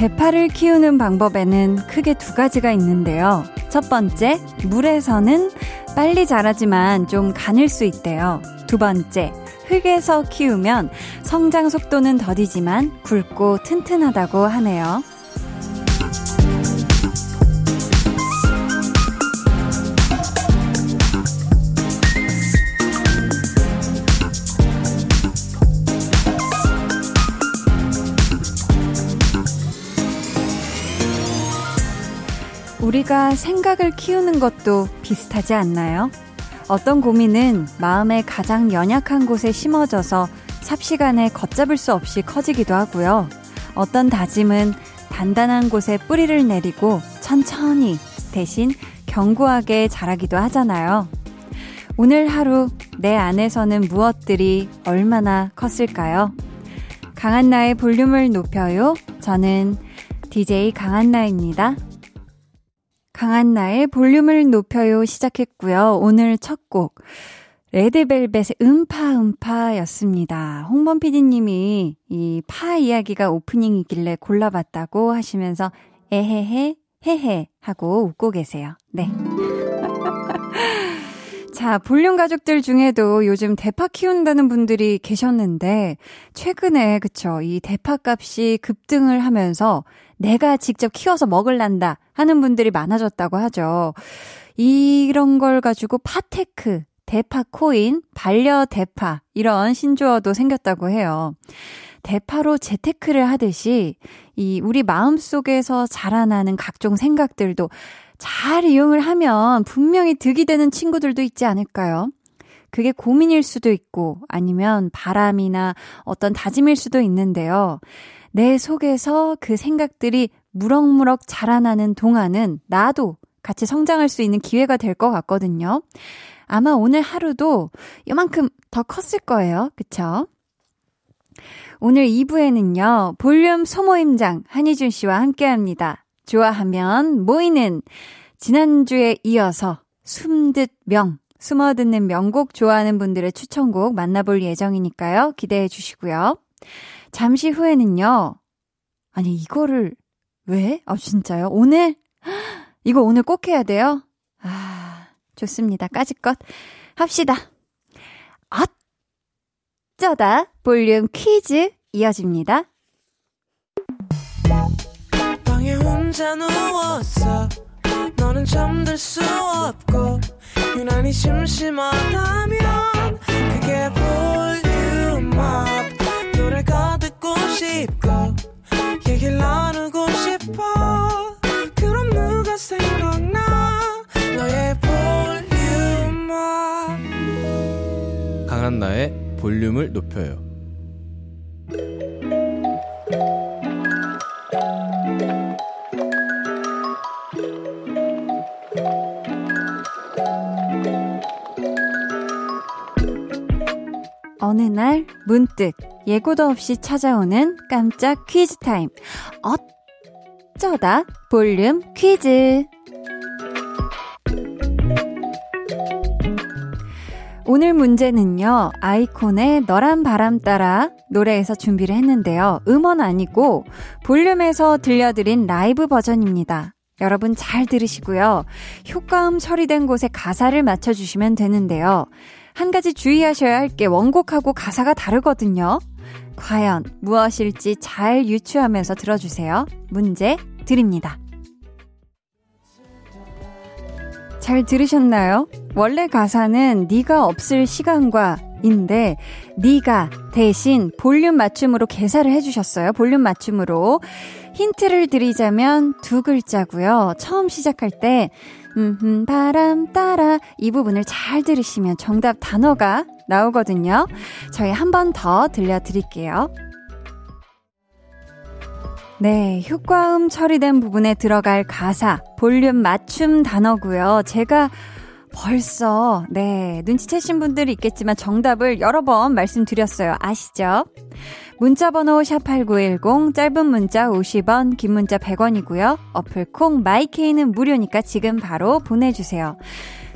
대파를 키우는 방법에는 크게 두 가지가 있는데요. 첫 번째, 물에서는 빨리 자라지만 좀 가늘 수 있대요. 두 번째, 흙에서 키우면 성장 속도는 더디지만 굵고 튼튼하다고 하네요. 우리가 생각을 키우는 것도 비슷하지 않나요? 어떤 고민은 마음의 가장 연약한 곳에 심어져서 삽시간에 걷잡을 수 없이 커지기도 하고요. 어떤 다짐은 단단한 곳에 뿌리를 내리고 천천히 대신 견고하게 자라기도 하잖아요. 오늘 하루 내 안에서는 무엇들이 얼마나 컸을까요? 강한나의 볼륨을 높여요. 저는 DJ 강한나입니다. 강한나의 볼륨을 높여요 시작했고요. 오늘 첫 곡. 레드벨벳의 음파음파였습니다. 홍범 PD님이 이 파 이야기가 오프닝이길래 골라봤다고 하시면서 에헤헤, 헤헤 하고 웃고 계세요. 네. 자, 볼륨 가족들 중에도 요즘 대파 키운다는 분들이 계셨는데, 최근에, 그쵸, 이 대파 값이 급등을 하면서 내가 직접 키워서 먹을란다 하는 분들이 많아졌다고 하죠. 이런 걸 가지고 파테크, 대파 코인, 반려 대파, 이런 신조어도 생겼다고 해요. 대파로 재테크를 하듯이, 이, 우리 마음 속에서 자라나는 각종 생각들도 잘 이용을 하면 분명히 득이 되는 친구들도 있지 않을까요? 그게 고민일 수도 있고 아니면 바람이나 어떤 다짐일 수도 있는데요. 내 속에서 그 생각들이 무럭무럭 자라나는 동안은 나도 같이 성장할 수 있는 기회가 될 것 같거든요. 아마 오늘 하루도 이만큼 더 컸을 거예요. 그쵸? 오늘 2부에는요, 볼륨 소모임장 한희준 씨와 함께 합니다. 좋아하면 모이는 지난주에 이어서 숨듯 명, 숨어 듣는 명곡 좋아하는 분들의 추천곡 만나볼 예정이니까요. 기대해 주시고요. 잠시 후에는요. 아니, 이거를 왜? 아, 진짜요? 오늘? 이거 오늘 꼭 해야 돼요? 아, 좋습니다. 까짓것 합시다. 어쩌다 볼륨 퀴즈 이어집니다. 방에 혼자 누웠어 너는 잠들 수 없고 유난히 심심하다면 그게 볼륨업 노래가 듣고 싶고 얘기를 나누고 싶어 그럼 누가 생각나 강한나의 볼륨을 높여요 어느 날 문득 예고도 없이 찾아오는 깜짝 퀴즈 타임. 어쩌다 볼륨 퀴즈. 오늘 문제는요, 아이콘의 너란 바람 따라 노래에서 준비를 했는데요. 음원 아니고 볼륨에서 들려드린 라이브 버전입니다. 여러분 잘 들으시고요. 효과음 처리된 곳에 가사를 맞춰주시면 되는데요. 한 가지 주의하셔야 할 게 원곡하고 가사가 다르거든요. 과연 무엇일지 잘 유추하면서 들어주세요. 문제 드립니다. 잘 들으셨나요? 원래 가사는 네가 없을 시간과 인데 네가 대신 볼륨 맞춤으로 개사를 해주셨어요. 볼륨 맞춤으로 힌트를 드리자면 두 글자고요. 처음 시작할 때 음, 바람 따라 이 부분을 잘 들으시면 정답 단어가 나오거든요. 저희 한 번 더 들려드릴게요. 네, 효과음 처리된 부분에 들어갈 가사, 볼륨 맞춤 단어고요. 제가 벌써, 네, 눈치채신 분들이 있겠지만 정답을 여러 번 말씀드렸어요. 아시죠? 문자 번호 샵8910, 짧은 문자 50원, 긴 문자 100원이고요. 어플 콩 마이케이는 무료니까 지금 바로 보내주세요.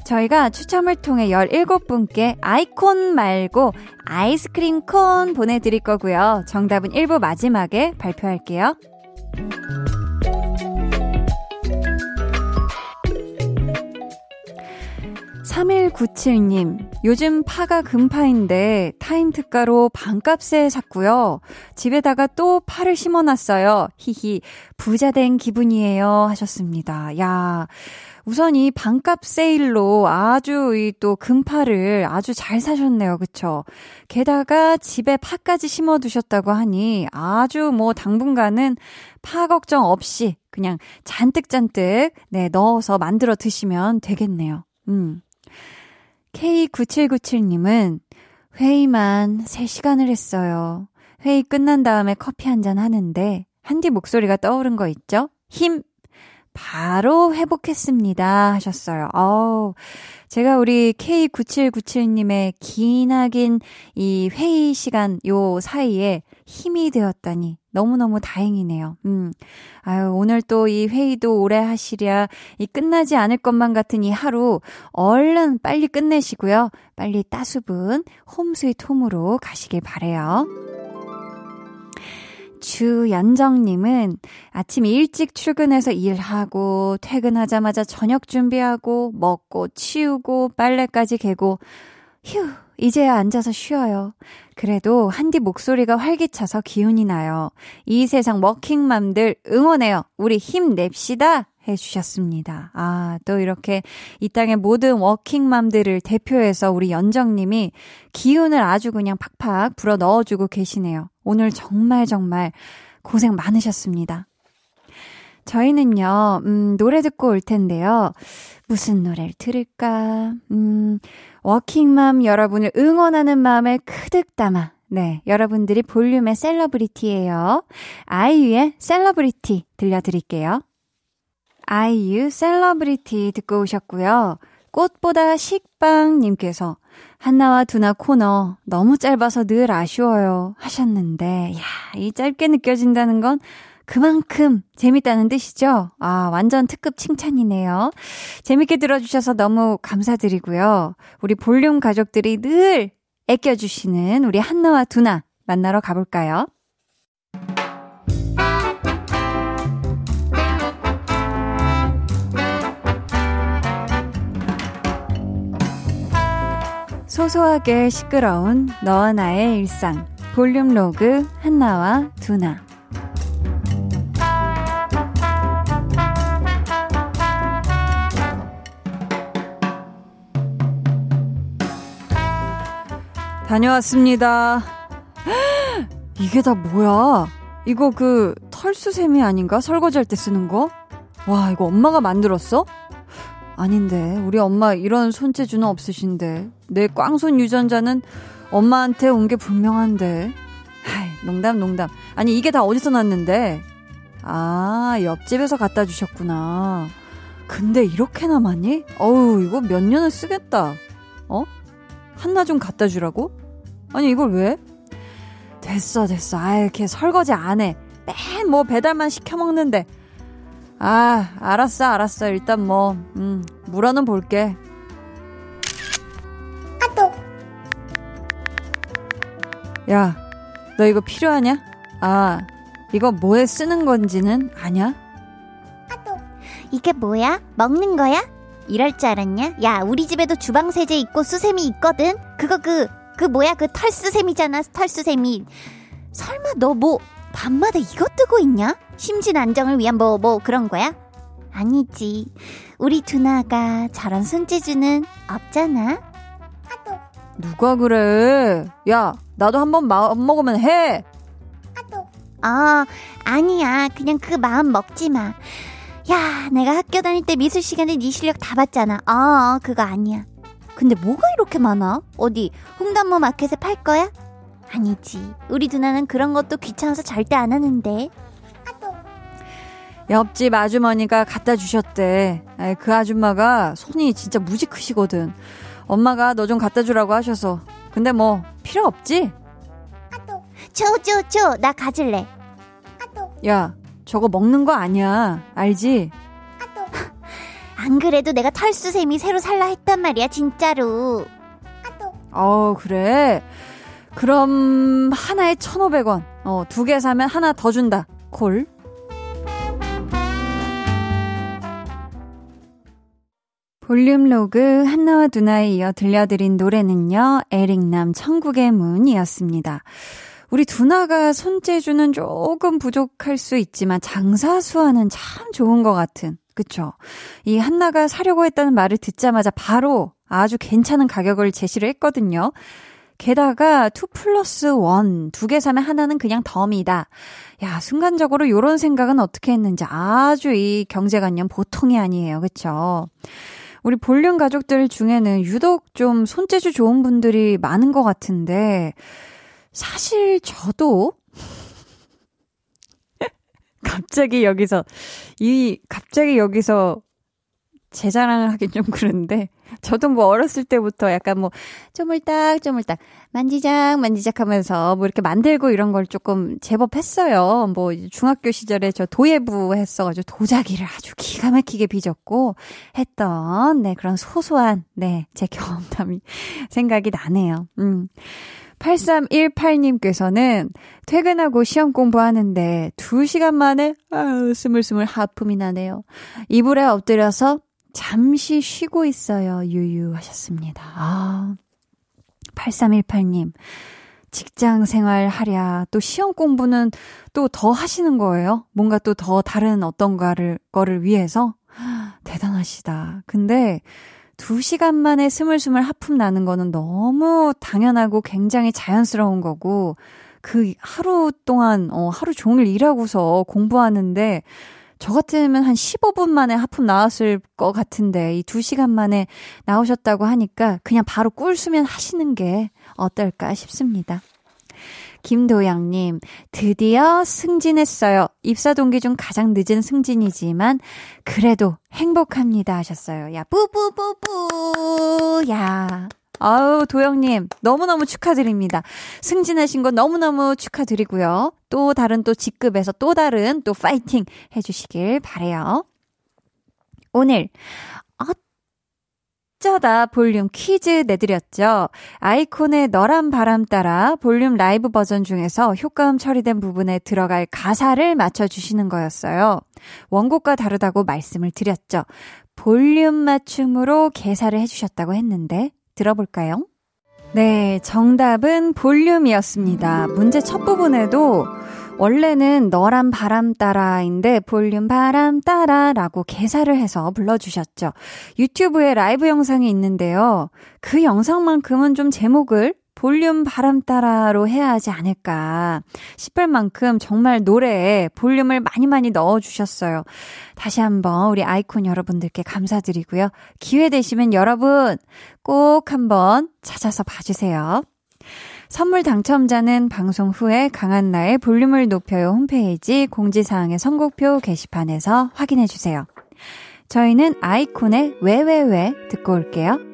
저희가 추첨을 통해 17분께 아이콘 말고 아이스크림 콘 보내드릴 거고요. 정답은 1부 마지막에 발표할게요. 3197님, 요즘 파가 금파인데 타임 특가로 반값에 샀고요. 집에다가 또 파를 심어놨어요. 히히, 부자 된 기분이에요. 하셨습니다. 야, 우선 이 반값 세일로 아주 이 또 금파를 아주 잘 사셨네요. 그쵸? 게다가 집에 파까지 심어 두셨다고 하니 아주 뭐 당분간은 파 걱정 없이 그냥 잔뜩잔뜩 네, 넣어서 만들어 드시면 되겠네요. 음. K9797님은 회의만 3시간을 했어요. 회의 끝난 다음에 커피 한 잔 하는데 한디 목소리가 떠오른 거 있죠? 힘 바로 회복했습니다. 하셨어요. 어우, 제가 우리 K9797님의 기나긴 이 회의 시간 요 사이에 힘이 되었다니 너무너무 다행이네요. 음. 아유, 오늘 또 이 회의도 오래 하시랴, 이 끝나지 않을 것만 같은 이 하루, 얼른 빨리 끝내시고요. 빨리 따수분 홈스윗 홈으로 가시길 바래요. 주연정님은 아침 일찍 출근해서 일하고 퇴근하자마자 저녁 준비하고 먹고 치우고 빨래까지 개고 휴 이제야 앉아서 쉬어요. 그래도 한디 목소리가 활기차서 기운이 나요. 이 세상 워킹맘들 응원해요. 우리 힘냅시다. 해주셨습니다. 아, 또 이렇게 이 땅의 모든 워킹맘들을 대표해서 우리 연정님이 기운을 아주 그냥 팍팍 불어 넣어주고 계시네요. 오늘 정말 정말 고생 많으셨습니다. 저희는요, 음, 노래 듣고 올 텐데요. 무슨 노래를 들을까? 음, 워킹맘 여러분을 응원하는 마음을 가득 담아. 네, 여러분들이 볼륨의 celebrity예요. 아이유의 셀러브리티 들려드릴게요. 아이유 셀러브리티 듣고 오셨고요. 꽃보다 식빵님께서 한나와 두나 코너 너무 짧아서 늘 아쉬워요 하셨는데, 야, 이 짧게 느껴진다는 건 그만큼 재밌다는 뜻이죠? 아, 완전 특급 칭찬이네요. 재밌게 들어주셔서 너무 감사드리고요. 우리 볼륨 가족들이 늘 애껴주시는 우리 한나와 두나 만나러 가볼까요? 소소하게 시끄러운 너와 나의 일상 볼륨 로그 한나와 두나 다녀왔습니다. 이게 다 뭐야? 이거 그 털수세미 아닌가? 설거지할 때 쓰는 거? 와, 이거 엄마가 만들었어? 아닌데, 우리 엄마 이런 손재주는 없으신데. 내 꽝손 유전자는 엄마한테 온 게 분명한데. 하이, 농담, 농담. 아니, 이게 다 어디서 났는데? 아, 옆집에서 갖다 주셨구나. 근데 이렇게 남았니? 어우, 이거 몇 년을 쓰겠다. 어? 하나 좀 갖다 주라고? 아니, 이걸 왜? 됐어, 됐어. 아유, 걔 설거지 안 해. 맨 뭐 배달만 시켜 먹는데. 아, 알았어, 알았어. 일단 뭐, 음, 물어는 볼게. 아또. 야, 너 이거 필요하냐? 아, 이거 뭐에 쓰는 건지는 아냐? 아또. 이게 뭐야? 먹는 거야? 이럴 줄 알았냐? 야, 우리 집에도 주방 세제 있고 수세미 있거든. 그거 그, 그 뭐야? 그 털수세미잖아, 털수세미. 설마 너 뭐, 밤마다 이거 뜨고 있냐? 심신 안정을 위한 뭐, 뭐 그런 거야? 아니지. 우리 두나가 저런 손재주는 없잖아. 아또. 누가 그래? 야, 나도 한번 마음 먹으면 해. 아또. 어, 아니야. 그냥 그 마음 먹지 마. 야, 내가 학교 다닐 때 미술 시간에 네 실력 다 봤잖아. 어, 그거 아니야. 근데 뭐가 이렇게 많아? 어디 홍단모 마켓에 팔 거야? 아니지. 우리 누나는 그런 것도 귀찮아서 절대 안 하는데. 옆집 아주머니가 갖다 주셨대. 그 아줌마가 손이 진짜 무지 크시거든. 엄마가 너 좀 갖다 주라고 하셔서. 근데 뭐 필요 없지? 줘, 줘, 줘. 나 가질래. 야, 저거 먹는 거 아니야. 알지? 안 그래도 내가 털수세미 새로 살라 했단 말이야, 진짜로. 어, 그래. 그럼 하나에 1,500원. 어, 두 개 사면 하나 더 준다. 콜. 볼륨 로그 한나와 두나에 이어 들려드린 노래는요, 에릭남 천국의 문이었습니다. 우리 두나가 손재주는 조금 부족할 수 있지만 장사수와는 참 좋은 것 같은, 그쵸? 이 한나가 사려고 했다는 말을 듣자마자 바로 아주 괜찮은 가격을 제시를 했거든요. 게다가 2 플러스 1, 두 개 사면 하나는 그냥 덤이다. 야, 순간적으로 요런 생각은 어떻게 했는지 아주 이 경제관념 보통이 아니에요. 그쵸? 우리 볼륨 가족들 중에는 유독 좀 손재주 좋은 분들이 많은 것 같은데, 사실 저도, 갑자기 여기서, 이, 갑자기 여기서 제 자랑을 하긴 좀 그런데, 저도 뭐 어렸을 때부터 약간 뭐 쪼물딱 쪼물딱 만지작 만지작 하면서 뭐 이렇게 만들고 이런 걸 조금 제법 했어요. 뭐 중학교 시절에 저 도예부 했어가지고 도자기를 아주 기가 막히게 빚었고 했던 네 그런 소소한 네 제 경험담이 생각이 나네요. 음. 8318님께서는 퇴근하고 시험 공부하는데 2시간 만에 아유 스물스물 하품이 나네요. 이불에 엎드려서 잠시 쉬고 있어요. 유유 하셨습니다. 아. 8318님. 직장 생활 하랴, 또 시험 공부는 또 더 하시는 거예요? 뭔가 또 더 다른 어떤가를, 거를 위해서? 대단하시다. 근데, 두 시간 만에 스물스물 하품 나는 거는 너무 당연하고 굉장히 자연스러운 거고, 그 하루 동안, 어, 하루 종일 일하고서 공부하는데, 저 같으면 한 15분 만에 하품 나왔을 것 같은데 이 2시간 만에 나오셨다고 하니까 그냥 바로 꿀수면 하시는 게 어떨까 싶습니다. 김도영님, 드디어 승진했어요. 입사 동기 중 가장 늦은 승진이지만, 그래도 행복합니다. 하셨어요. 야, 뿌뿌뿌뿌. 야. 아우, 도영님, 너무너무 축하드립니다. 승진하신 거 너무너무 축하드리고요. 또 다른 또 직급에서 또 다른 또 파이팅 해주시길 바래요 오늘, 어쩌다 볼륨 퀴즈 내드렸죠. 아이콘의 너란 바람 따라 볼륨 라이브 버전 중에서 효과음 처리된 부분에 들어갈 가사를 맞춰주시는 거였어요. 원곡과 다르다고 말씀을 드렸죠. 볼륨 맞춤으로 개사를 해주셨다고 했는데, 들어볼까요? 네, 정답은 볼륨이었습니다. 문제 첫 부분에도 원래는 너란 바람 따라인데 볼륨 바람 따라라고 개사를 해서 불러주셨죠. 유튜브에 라이브 영상이 있는데요. 그 영상만큼은 좀 제목을 볼륨 바람 따라로 해야 하지 않을까 싶을 만큼 정말 노래에 볼륨을 많이 많이 넣어주셨어요. 다시 한번 우리 아이콘 여러분들께 감사드리고요. 기회 되시면 여러분 꼭 한번 찾아서 봐주세요. 선물 당첨자는 방송 후에 강한나의 볼륨을 높여요 홈페이지 공지사항의 선곡표 게시판에서 확인해주세요. 저희는 아이콘의 왜왜왜 듣고 올게요.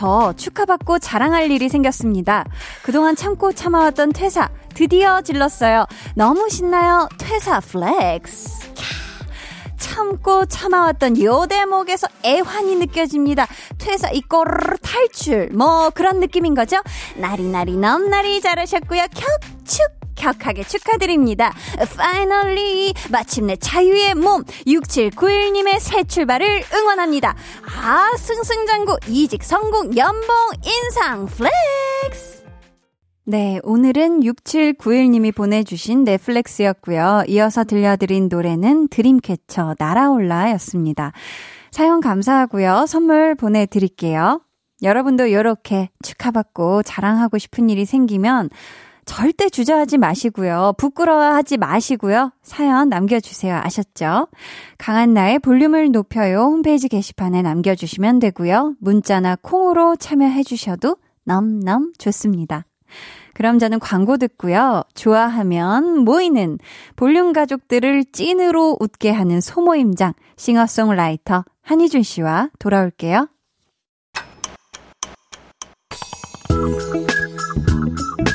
저 축하받고 자랑할 일이 생겼습니다. 그동안 참고 참아왔던 퇴사 드디어 질렀어요. 너무 신나요. 퇴사 flex. 참고 참아왔던 요 대목에서 애환이 느껴집니다. 퇴사 이꼬르 탈출. 뭐 그런 느낌인 거죠? 나리나리 넘나리 잘하셨고요. 격축 격하게 축하드립니다. Finally 마침내 자유의 몸 6791님의 새 출발을 응원합니다. 아 승승장구 이직 성공 연봉 인상 flex 네, 오늘은 6791님이 보내주신 네, flex였고요. 이어서 들려드린 노래는 드림캐쳐 날아올라 였습니다. 사연 감사하고요. 선물 보내드릴게요. 여러분도 이렇게 축하받고 자랑하고 싶은 일이 생기면 절대 주저하지 마시고요. 부끄러워하지 마시고요. 사연 남겨주세요. 아셨죠? 강한나의 볼륨을 높여요. 홈페이지 게시판에 남겨주시면 되고요. 문자나 콩으로 참여해주셔도 넘넘 좋습니다. 그럼 저는 광고 듣고요. 좋아하면 모이는 볼륨 가족들을 찐으로 웃게 하는 소모임장 싱어송라이터 한희준 씨와 돌아올게요.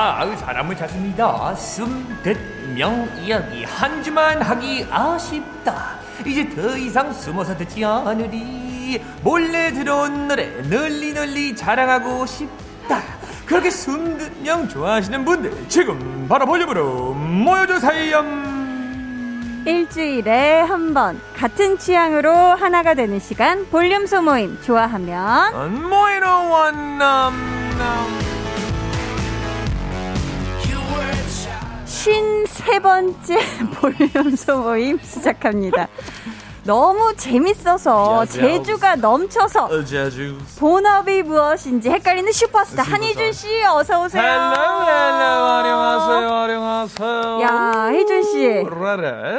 아, 사람을 찾습니다. 숨듣명 이야기 한 주만 하기 아쉽다. 이제 더 이상 숨어서 듣지 않으리. 몰래 들어온 노래 널리 널리 자랑하고 싶다. 그렇게 숨듣명 좋아하시는 분들 지금 바로 볼륨으로 모여주세요. 일주일에 한 번 같은 취향으로 하나가 되는 시간 볼륨 소모임 좋아하면 모이러 원남. 쉰 세 번째 볼륨 소 모임 시작합니다. 너무 재밌어서. 재주가 넘쳐서 어제주. 본업이 무엇인지 헷갈리는 슈퍼스타 슈퍼스타. 한희준 씨 어서 오세요. hello hello 안녕하세요 안녕하세요. 야, 희준 씨.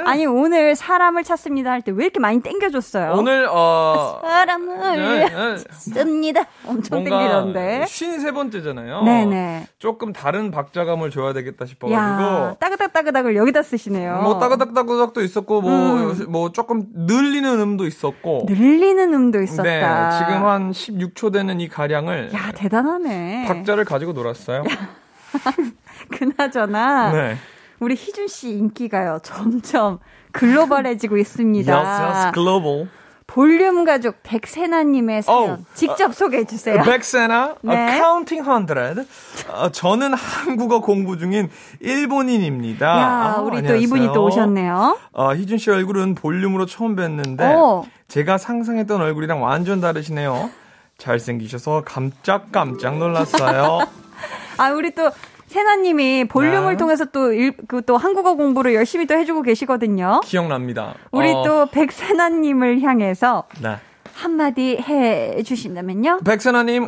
아니 오늘 사람을 찾습니다 할 때 왜 이렇게 많이 땡겨줬어요? 오늘 어 사람을 네, 네. 씁니다. 엄청 땡기던데. 쉰세 번째잖아요. 네네. 조금 다른 박자감을 줘야 되겠다 야, 싶어가지고. 따그닥 따그닥을 여기다 쓰시네요. 뭐 따그닥 따그닥도 있었고 뭐뭐 조금 늘리는 음도 있었고. 늘리는 음도 있었다. 네, 지금 한 16초 되는 이 가량을 야 대단하네. 박자를 가지고 놀았어요. 그나저나 네. 우리 희준 씨 인기가요 점점 글로벌해지고 있습니다. Yes, yes, global. 볼륨 가족 백세나님의 사연 어우, 직접 소개해 주세요. 백세나, 네. counting hundred. 어, 저는 한국어 공부 중인 일본인입니다. 야, 아, 우리 또 안녕하세요. 이분이 또 오셨네요. 어, 희준 씨 얼굴은 볼륨으로 처음 뵀는데 오. 제가 상상했던 얼굴이랑 완전 다르시네요. 잘생기셔서 깜짝깜짝 놀랐어요. 아, 우리 또 세나님이 볼륨을 네. 통해서 또, 일, 그, 또 한국어 공부를 열심히 또 해주고 계시거든요. 기억납니다. 우리 어, 또 백세나님을 향해서 네. 한마디 해 주신다면요?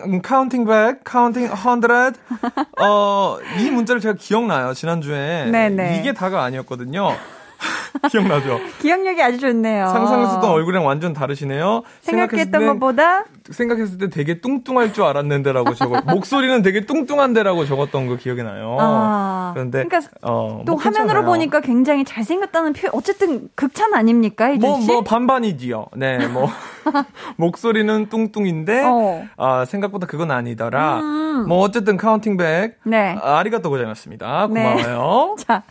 음, counting 백, counting hundred. 어, 이 문자를 제가 기억나요, 지난주에. 네네. 이게 다가 아니었거든요. 기억나죠? 기억력이 아주 좋네요. 상상했었던 얼굴이랑 완전 다르시네요. 생각했던 생각했을 것보다 생각했을 때 되게 뚱뚱할 줄 알았는데라고 적어. 목소리는 되게 뚱뚱한데라고 적었던 거 기억이 나요. 아, 그런데 그러니까 어, 또 뭐 화면으로. 보니까 굉장히 잘생겼다는 표현, 어쨌든 극찬 아닙니까, 혜준 뭐, 씨? 뭐, 반반이지요. 네, 뭐, 목소리는 뚱뚱인데, 어. 아, 생각보다 그건 아니더라. 음. 뭐, 어쨌든 counting back. 네. 아, 아리가또 고자이마습니다. 네. 고마워요. 자,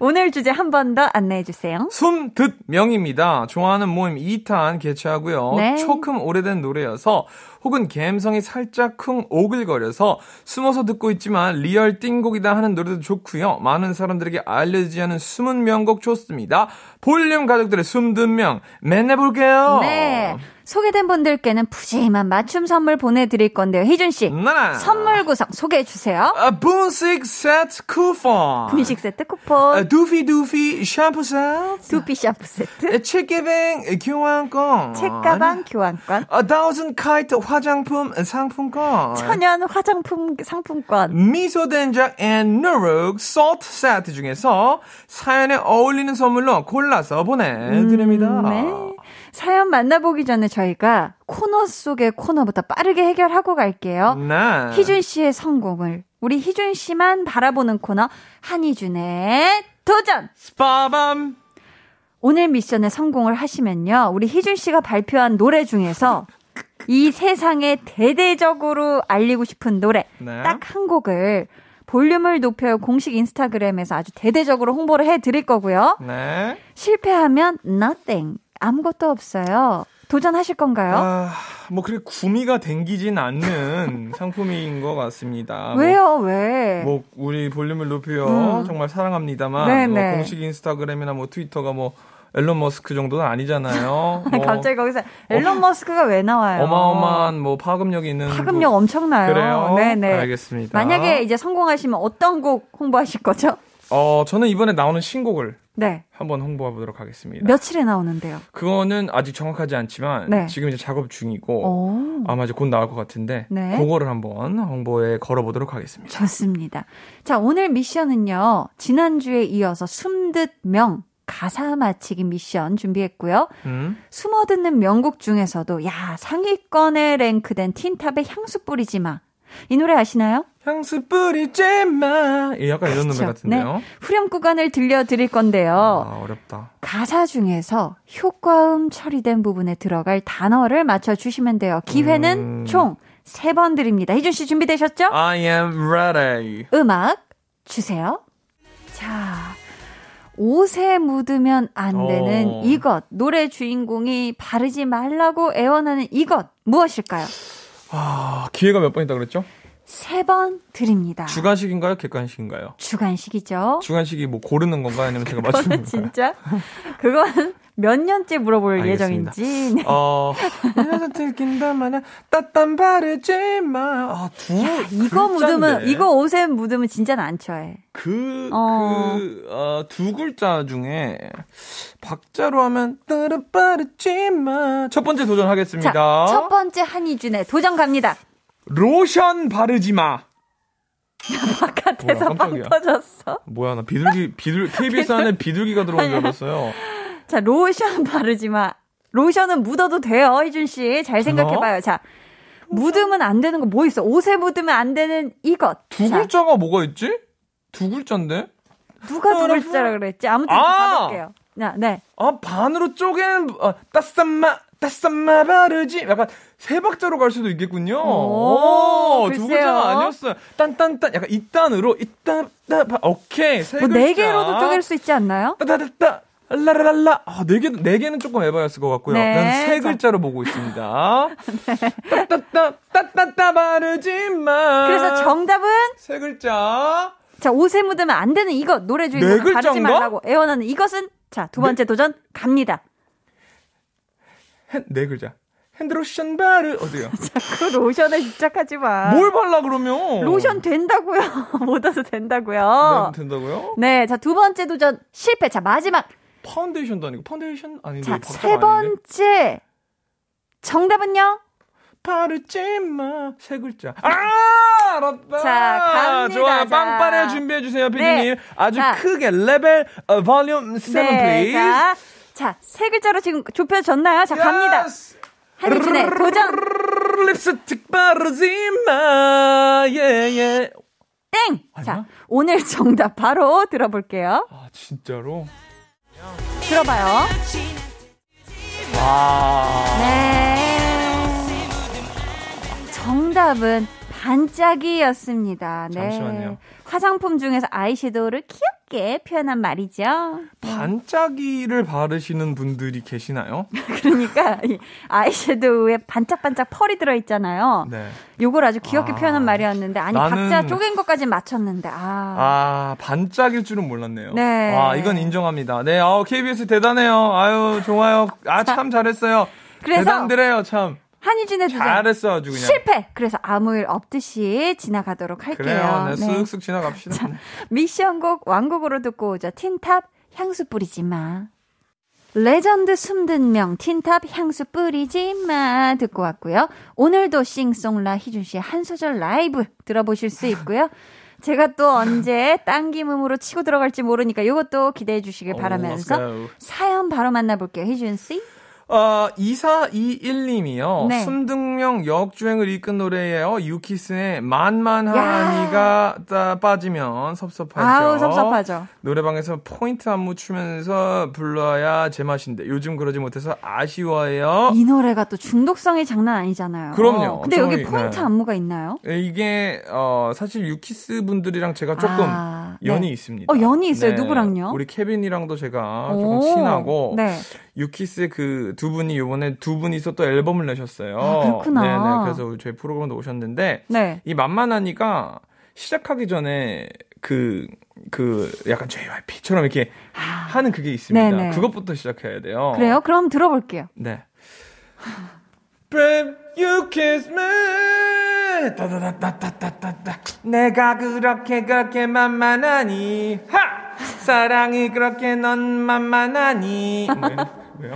오늘 주제 한 번 더 안내해 주세요. 숨듣명입니다. 좋아하는 모임 2탄 개최하고요. 네. 조금 오래된 노래여서 혹은 감성이 살짝 쿵 오글거려서 숨어서 듣고 있지만 real 띵곡이다 하는 노래도 좋고요. 많은 사람들에게 알려지지 않은 숨은 명곡 좋습니다. 볼륨 가족들의 숨듣명 만나볼게요. 네. 소개된 분들께는 푸짐한 맞춤 선물 보내드릴 건데요. 희준 씨. 나나. 선물 구성 소개해 주세요. 아, 분식 세트 쿠폰. 분식 세트 쿠폰, 아, 두피 두피 샴푸 세트. 두피 샴푸 세트, 아, 책개뱅 교환권. 책가방 교환권, 아, 다우슨 카이트 화장품 상품권. 천연 화장품 상품권, 미소 된장 앤 누룩 salt 세트 중에서 사연에 어울리는 선물로 골라서 보내드립니다. 네. 사연 만나보기 전에 저희가 코너 속의 코너부터 빠르게 해결하고 갈게요. 네. 희준 씨의 성공을 우리 희준 씨만 바라보는 코너 한희준의 도전. 스파밤. 오늘 미션에 성공을 하시면요. 우리 희준 씨가 발표한 노래 중에서 이 세상에 대대적으로 알리고 싶은 노래 네. 딱한 곡을 볼륨을 높여요 공식 인스타그램에서 아주 대대적으로 홍보를 해 드릴 거고요. 네. 실패하면 nothing. 아무것도 없어요. 도전하실 건가요? 아, 뭐 그렇게 구미가 댕기진 않는 상품인 것 같습니다. 왜요? 왜? 뭐, 뭐 우리 볼륨을 높여 음. 정말 사랑합니다만 네네. 뭐 공식 인스타그램이나 뭐 트위터가 뭐 앨런 머스크 정도는 아니잖아요. 뭐 갑자기 거기서 앨런 머스크가 왜 나와요? 어마어마한 뭐 파급력이 있는 파급력 그- 엄청나요. 그래요? 네네. 알겠습니다. 만약에 이제 성공하시면 어떤 곡 홍보하실 거죠? 어 저는 이번에 나오는 신곡을 네. 한번 홍보해 보도록 하겠습니다. 며칠에 나오는데요? 그거는 아직 정확하지 않지만 네. 지금 이제 작업 중이고 오. 아마 이제 곧 나올 것 같은데 네. 그거를 한번 홍보에 걸어 보도록 하겠습니다. 좋습니다. 자, 오늘 미션은요. 지난주에 이어서 숨듯 명 가사 맞히기 미션 준비했고요. 음. 숨어 듣는 명곡 중에서도 야, 상위권에 랭크된 틴탑의 향수 뿌리지 마. 이 노래 아시나요? 향수 뿌리지 마. 예, 약간 이런 그렇죠. 노래 같은데요. 후렴 구간을 들려드릴 건데요. 아 어렵다. 가사 중에서 효과음 처리된 부분에 들어갈 단어를 맞춰주시면 돼요. 기회는 음. 총세번 드립니다. 희준 씨 준비되셨죠? I am ready. 음악 주세요. 자, 옷에 묻으면 안 되는 어. 이것. 노래 주인공이 바르지 말라고 애원하는 이것. 무엇일까요? 아 기회가 몇 번 있다 그랬죠? 세 번 드립니다. 주간식인가요? 객관식인가요? 주간식이죠. 주간식이 뭐 고르는 건가 아니면 제가 맞추는 건가요? 진짜 그건 몇 년째 물어볼 알겠습니다. 예정인지. 어, 내가 들킨다마나 따뜻한 바르지 마. 아, 두. 이거 묻으면 글자인데. 이거 옷에 묻으면 진짜 난처해. 그, 어. 그, 어, 두 글자 중에 박자로 하면 따라 바르지 마. 첫 번째 도전하겠습니다. 자, 첫 번째 한이준의 도전 갑니다. 로션 바르지 마. 바깥에서 빵. 터졌어. 뭐야, 나 비둘기, 비둘, KBS 안에 비둘기가 들어온 줄 알았어요. 자, 로션 바르지 마. 로션은 묻어도 돼요, 희준 씨. 잘 생각해봐요. 자, 묻으면 안 되는 거 뭐 있어? 옷에 묻으면 안 되는 이것. 두 자, 글자가 뭐가 있지? 두 글자인데? 누가 두 글자라 그랬지? 아무튼 아! 가볼게요. 자, 네. 아, 반으로 쪼갠, 아, 따쌈마, 따쌈마 바르지. 약간 세 박자로 갈 수도 있겠군요. 오, 두 글쎄요. 글자가 아니었어요. 딴딴딴, 약간 이딴으로, 이딴, 따, 바, 오케이. 세 뭐 글자. 네 개로도 쪼갤 수 있지 않나요? 따다다따. 라라랄라. 아, 네 개, 네 개는 조금 에바였을 것 같고요. 네, 난세 자. 글자로 보고 있습니다. 따따따, 따따따 바르지 마. 그래서 정답은 세 글자. 자, 옷에 묻으면 안 되는 이것. 노래 주인공 네 바르지? 말라고 애원하는 이것은 자, 두 번째 도전 갑니다. 핸, 네 글자. 핸드로션 바르, 어디요? 그 로션에 집착하지 마. 뭘 발라, 그러면? 로션 된다고요. 묻어도 된다고요. 네, 된다고요? 네, 자, 두 번째 도전 실패. 자, 마지막. 파운데이션도 아니고 파운데이션 아닌데 자, 박자가 세 아닌데? 번째. 정답은요? 바르지 마세 글자 아 알았다 자, 갑니다. 좋아요 자. 빵빠레 준비해 주세요 피디님 네. 아주 자. 크게 레벨 어, 볼륨 7 네, please 자, 자, 세 글자로 지금 좁혀졌나요? 자, 갑니다. 한희준의 도전. 립스틱 바르지 마 예 예 땡! 아니야? 자, 오늘 정답 바로 들어볼게요. 아 진짜로 들어봐요. 아 네. 정답은 반짝이였습니다. 네. 잠시만요. 화장품 중에서 아이섀도우를 귀엽게 표현한 말이죠. 반짝이를 바르시는 분들이 계시나요? 그러니까 이 아이섀도우에 반짝반짝 펄이 들어 있잖아요. 네. 요걸 아주 귀엽게 아. 표현한 말이었는데 아니 박자 쪼갠 것까지 맞췄는데 아. 아, 반짝일 줄은 몰랐네요. 네. 아, 이건 인정합니다. 네, 아우, KBS 대단해요. 아유, 좋아요. 아, 참 잘했어요. 그래서 대단드래요, 참. 한희준의 도전 잘했어, 아주 그냥. 실패. 그래서 아무 일 없듯이 지나가도록 할게요. 그래요. 네, 네. 쓱쓱 지나갑시다. 네. 미션곡 왕곡으로 듣고 오죠. 틴탑 향수 뿌리지 마. 레전드 숨듣명 틴탑 향수 뿌리지 마 듣고 왔고요. 오늘도 싱송라 희준 씨의 한 소절 라이브 들어보실 수 있고요. 제가 또 언제 딴김음으로 치고 들어갈지 모르니까 이것도 기대해 주시길 바라면서. 사연 바로 만나볼게요. 희준 씨. 어, 2421님이요. 네. 순둥명 역주행을 이끈 노래예요. 유키스의 만만하니가 따- 빠지면 섭섭하죠. 아우, 섭섭하죠. 노래방에서 포인트 안무 추면서 불러야 제맛인데 요즘 그러지 못해서 아쉬워해요. 이 노래가 또 중독성이 장난 아니잖아요. 그럼요. 근데 여기 포인트 네. 안무가 있나요? 이게 어, 사실 유키스 분들이랑 제가 조금 아, 연이 네. 있습니다. 네. 어, 연이 있어요? 누구랑요? 우리 케빈이랑도 제가 조금 오, 친하고 네. 유키스의 그 두 분이 요번에 두 분이서 또 앨범을 내셨어요. 아, 그렇구나. 네네. 그래서 저희 프로그램도 오셨는데 네. 이 만만하니까 시작하기 전에 그, 그, 약간 JYP처럼 이렇게 하는 그게 있습니다. 아. 네네. 그것부터 시작해야 돼요. 그래요? 그럼 들어볼게요. 네. Babe, you kiss me. 따다다다다다다. 내가 그렇게 그렇게 만만하니. 하! 사랑이 그렇게 넌 만만하니. 네. 왜요?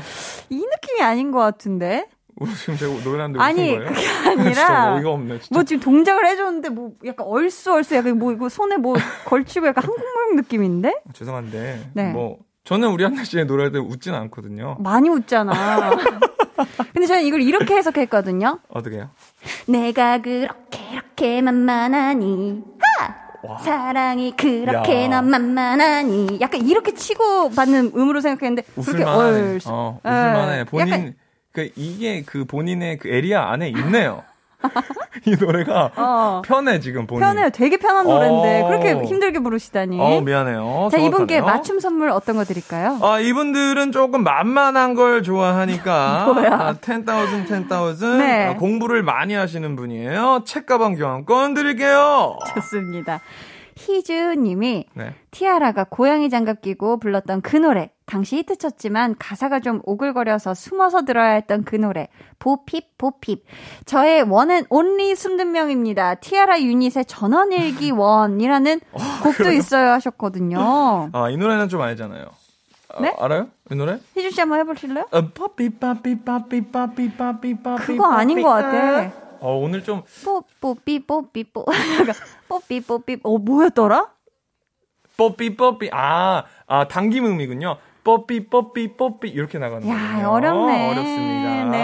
이 느낌이 아닌 것 같은데? 어, 지금 제가 노래하는데 아니, 거예요? 그게 진짜 아니라. 어이가 없네, 진짜. 뭐 지금 동작을 해줬는데 뭐 약간 얼쑤얼쑤 약간 뭐 이거 손에 뭐 걸치고 약간 한국무용 느낌인데? 죄송한데. 네. 뭐, 저는 우리 한나 씨의 노래할 때 웃진 않거든요. 많이 웃잖아. 근데 저는 이걸 이렇게 해석했거든요. 어떻게 해요? 내가 그렇게 이렇게 만만하니 하! 사랑이 그렇게 야. 난 만만하니 약간 이렇게 치고 받는 음으로 생각했는데 그렇게 웃을만해. 얼쑤 어, 예. 웃을만해. 본인, 약간 그, 이게 그 본인의 그 area 안에 있네요. 이 노래가 어. 편해, 지금 본인. 편해요. 되게 편한 노래인데 어. 그렇게 힘들게 부르시다니. 어, 미안해요. 자 이분께 정확하네요. 맞춤 선물 어떤 거 드릴까요? 아, 이분들은 조금 만만한 걸 좋아하니까. 뭐야? 아, 10,000, 10,000. 네. 아, 공부를 많이 하시는 분이에요. 책가방 교환권 드릴게요. 좋습니다. 희주님이 네. 티아라가 고양이 장갑 끼고 불렀던 그 노래. 당시 히트쳤지만 가사가 좀 오글거려서 숨어서 들어야 했던 그 노래. 보핍 보핍. 저의 원은 온리 숨든 명입니다. 티아라 유닛의 전원일기 원이라는 곡도 있어요 하셨거든요. 아, 이 노래는 좀 알잖아요. 아, 네? 알아요? 이 노래? 희주 씨 한번 해보실래요? 어, 그거 아닌 것 같아. 어, 오늘 좀 뽀뽀삐 뽀삐 뽀. 뽀삐 뽀삐. 어 뭐였더라? 뽀삐 뽀삐 아, 아 당김 음이군요. 뽀삐 뽀삐 뽀삐 이렇게 나가는 야, 거예요. 어렵네. 어렵습니다. 네.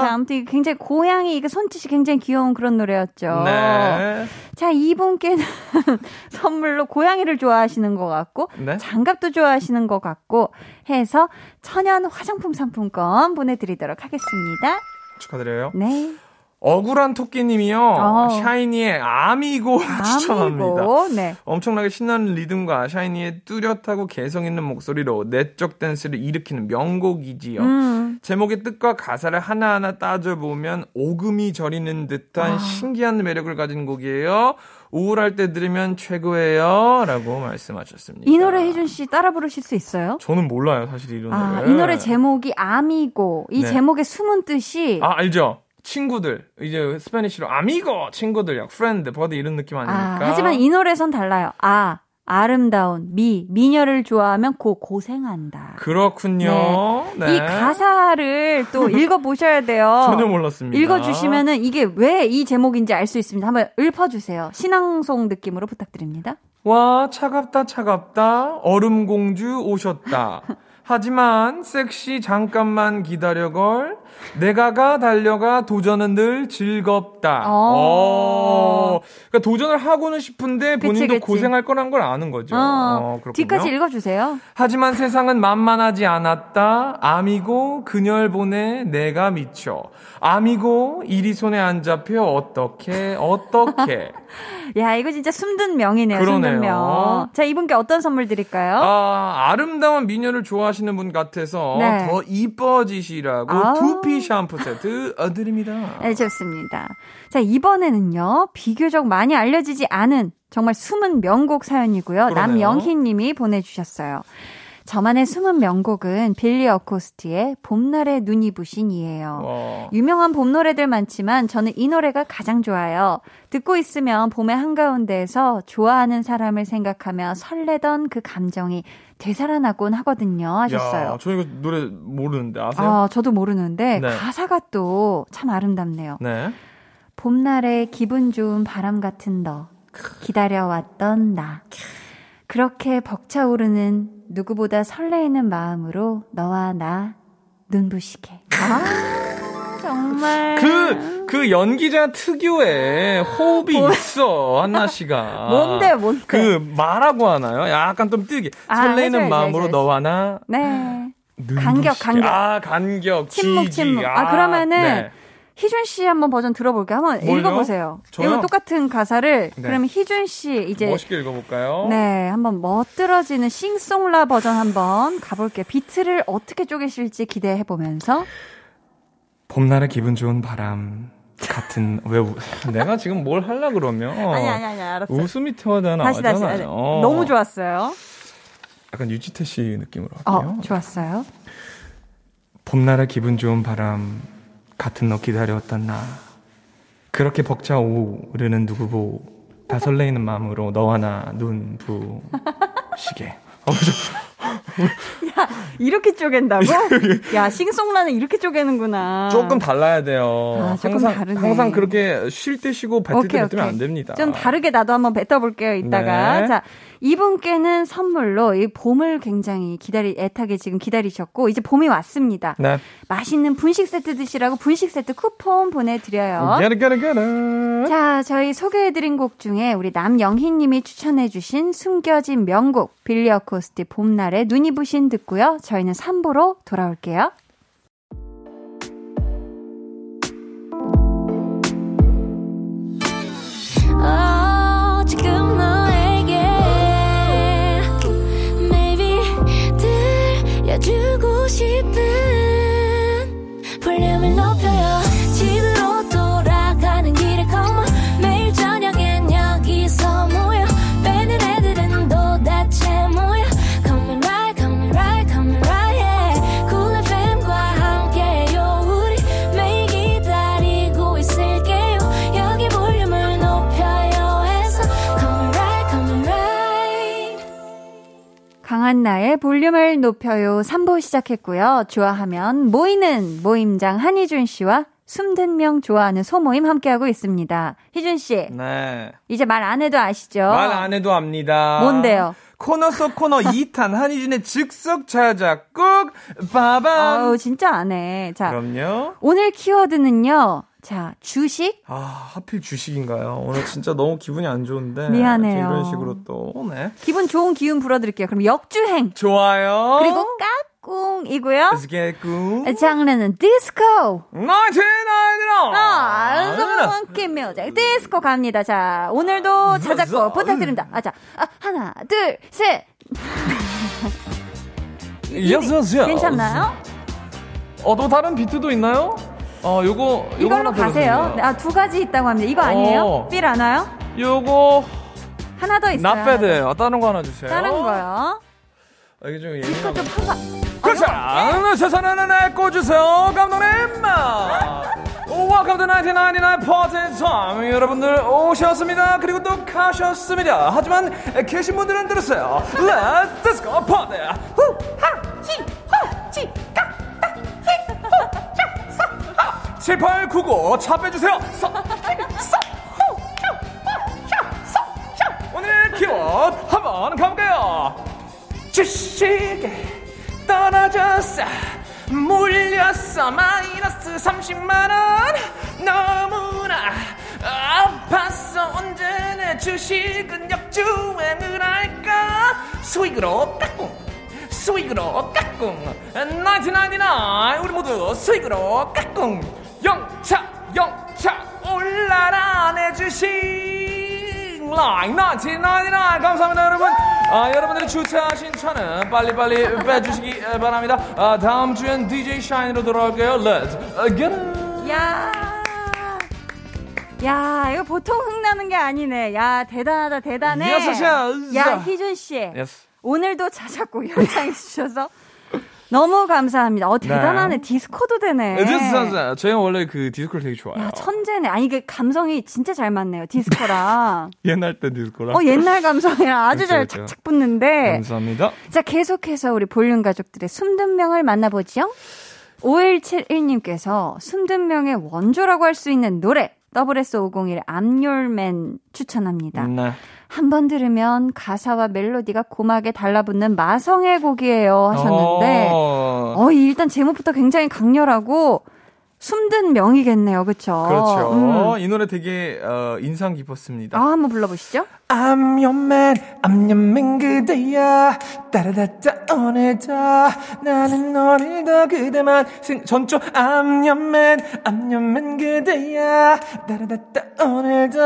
자, 아무튼 굉장히 고양이, 이게 손짓이 굉장히 귀여운 그런 노래였죠. 네. 자, 이분께는 선물로 고양이를 좋아하시는 것 같고, 네. 장갑도 좋아하시는 것 같고, 해서 천연 화장품 상품권 보내 드리도록 하겠습니다. 축하드려요. 네. 억울한 토끼님이요. 어. 샤이니의 아미고 추천합니다. 네. 엄청나게 신나는 리듬과 샤이니의 뚜렷하고 개성 있는 목소리로 내적 댄스를 일으키는 명곡이지요. 음. 제목의 뜻과 가사를 하나하나 따져보면 오금이 저리는 듯한 아. 신기한 매력을 가진 곡이에요. 우울할 때 들으면 최고예요. 라고 말씀하셨습니다. 이 노래 혜준 씨 따라 부르실 수 있어요? 저는 몰라요, 사실 이런 아, 노래. 이 노래 제목이 아미고, 이 네. 제목의 숨은 뜻이 아, 알죠? 친구들. 이제 Spanish로 amigo, 친구들, 약 friend, buddy 이런 느낌 아, 아닙니까? 하지만 이 노래선 달라요. 아, 아름다운 미, 미녀를 좋아하면 고 고생한다. 그렇군요. 네. 이 가사를 또 읽어 보셔야 돼요. 전혀 몰랐습니다. 읽어 주시면은 이게 왜 이 제목인지 알 수 있습니다. 한번 읊어 주세요. 시낭송 느낌으로 부탁드립니다. 와, 차갑다, 차갑다. 얼음 공주 오셨다. 하지만 섹시 잠깐만 기다려걸. 내가 가 달려가 도전은 늘 즐겁다. 어. 어. 그러니까 도전을 하고는 싶은데 그치, 본인도 그치. 고생할 거란 걸 아는 거죠. 어, 어. 뒤까지 읽어주세요. 하지만 세상은 만만하지 않았다. 아미고 그녀를 보내 내가 미쳐. 아미고 일이 손에 안 잡혀 어떻게 어떻게. 야, 이거 진짜 숨든 명이네요. 그러네요. 숨든 명. 자, 이분께 어떤 선물 드릴까요? 아, 아름다운 미녀를 좋아하시는 분 같아서 네. 더 이뻐지시라고 아우. 두피 샴푸 세트 드립니다. 네, 좋습니다. 자, 이번에는요, 비교적 많이 알려지지 않은 정말 숨은 명곡 사연이고요. 그러네요. 남영희 님이 보내주셨어요. 저만의 숨은 명곡은 빌리 어코스트의 봄날의 눈이 부신이에요. 와. 유명한 봄 노래들 많지만 저는 이 노래가 가장 좋아요. 듣고 있으면 봄의 한가운데에서 좋아하는 사람을 생각하며 설레던 그 감정이 되살아나곤 하거든요. 하셨어요. 야, 저 이거 노래 모르는데 아세요? 아, 저도 모르는데 네. 가사가 또 참 아름답네요. 네. 봄날의 기분 좋은 바람 같은 너 기다려왔던 나 그렇게 벅차오르는 누구보다 설레이는 마음으로 너와 나 눈부시게. 아, 정말. 그, 그 연기자 특유의 호흡이 있어, 한나 씨가. 뭔데, 뭔데? 그, 말하고 하나요? 약간 좀 뜨게. 아, 설레이는 해줘야지, 마음으로 해줘야지. 너와 나. 네. 간격, 간격. 아, 간격. 침묵. 침묵. 아, 그러면은, 네. 희준 씨 한번 버전 들어볼게요. 한번 뭘요? 읽어보세요. 저요? 이거 똑같은 가사를, 네. 그러면 희준 씨 이제, 멋있게 읽어볼까요? 네, 한번 멋들어지는 싱송라 버전 한번 가볼게요. 비트를 어떻게 쪼개실지 기대해 보면서. 봄날의 기분 좋은 바람 같은 왜 우, 내가 지금 뭘 하려 그러면 아니, 아니, 아니, 알았어. 웃음이 튀어나와 다시, 다시. 나잖아요. 다시. 너무 좋았어요. 약간 유지태 씨 느낌으로 할게요. 어, 좋았어요. 봄날의 기분 좋은 바람 같은 너 기다렸던 나 그렇게 벅차 오르는 누구 보 다 설레이는 마음으로 너와 나 눈 부시게 어, 저- 이렇게 쪼갠다고? 야, 싱송라는 이렇게 쪼개는구나. 조금 달라야 돼요. 아, 조금 항상 다르네. 항상 그렇게 쉴 때 쉬고 뱉을 때 뱉으면 안 됩니다. 좀 다르게 나도 한번 뱉어볼게요, 이따가. 네. 자, 이분께는 선물로 이 봄을 굉장히 기다리, 애타게 지금 기다리셨고, 이제 봄이 왔습니다. 네. 맛있는 분식 세트 드시라고 분식 세트 쿠폰 보내드려요. 게르 게르 게르. 자, 저희 소개해드린 곡 중에 우리 남영희님이 추천해주신 숨겨진 명곡, 빌리 어코스티 봄날 에 눈이 부신 듣고요. 저희는 3부로 돌아올게요. 한나의 볼륨을 높여요 3부 시작했고요. 좋아하면 모이는 모임장 한희준 씨와 숨든 명 좋아하는 소모임 함께하고 있습니다. 희준 씨, 네. 이제 말 안 해도 아시죠? 말 안 해도 압니다. 뭔데요? 코너 속 코너 2탄 한희준의 즉석 자작곡 빠밤. 아우, 진짜 안 해. 자, 그럼요. 오늘 키워드는요. 자, 주식, 아 하필 주식인가요? 오늘 진짜 너무 기분이 안 좋은데. 미안해요. 이런 식으로 또 네. 기분 좋은 기운 불어드릴게요. 그럼 역주행, 좋아요. 그리고 까꿍이고요. Get good. 장르는 디스코. 1999. 아, 너무 묘작 디스코 갑니다. 자, 오늘도 자작곡 부탁드립니다. 아, 자, 아, 하나, 둘, 셋. Yes, yes. 괜찮나요? 어, 또 다른 비트도 있나요? 어, 요거, 요거 이걸로 하나 가세요. 아, 두 가지 있다고 합니다. 이거 아니에요? 어. 필안 와요? 요거, 하나 더 있어요. 나빼드. 어, 다른 거 하나 주세요. 다른 거요. 아, 이게 좀 이거 예민하고. 좀 파가. 그렇죠. 네, 세상에는 내 꽂으세요. 감독님. Welcome to 1999 Party Time. 여러분들 오셨습니다. 그리고 또 가셨습니다. 하지만 계신 분들은 들었어요. Let's go party. 후, 하, 히, 호, 지, 가, 하. 7899 차 빼주세요. 서, 히, 서, 후, 휴, 호, 샤, 서, 샤. 오늘 키워드 한번 가볼게요. 주식에 떨어졌어 물렸어 마이너스 30만원 너무나 아팠어 언제나 주식은 역주행을 할까 수익으로 까꿍 수익으로 까꿍 1999 우리 모두 수익으로 까꿍 영차 영차 올라라 내 주식 라인 1999 감사합니다 여러분 아, 여러분들이 주차하신 차는 빨리빨리 빼주시기 바랍니다 아, 다음 주엔 DJ 샤인으로 돌아올게요 Let's get it 야. 야, 이거 보통 흥나는 게 아니네. 야, 대단하다, 대단해. Yes, yes. 야, 희준 씨. yes. 오늘도 자작곡 연장해 주셔서 너무 감사합니다. 어, 대단하네. 디스코도 되네. 디스코스 제가 원래 그 디스코를 되게 좋아해요 야, 천재네. 아니, 그 감성이 진짜 잘 맞네요. 디스코랑. 옛날 때 디스코랑 어, 옛날 감성이랑 아주 잘 그렇죠, 그렇죠. 착착 붙는데. 감사합니다 자, 계속해서 우리 볼륨 가족들의 숨듣명을 만나보죠. 5171님께서 숨듣명의 원조라고 할 수 있는 노래 WS501 암열맨 추천합니다. 네. 한번 들으면 가사와 멜로디가 고막에 달라붙는 마성의 곡이에요 하셨는데 어, 어, 이 일단 제목부터 굉장히 강렬하고 숨든 명이겠네요. 그쵸? 그렇죠. 음. 이 노래 되게 어, 인상 깊었습니다. 아, 한번 불러 보시죠. I'm your man, I'm your man 그대야 따라다따 오늘도 나는 오늘도 그대만 생 전조 I'm your man, I'm your man 그대야 따라다따 오늘도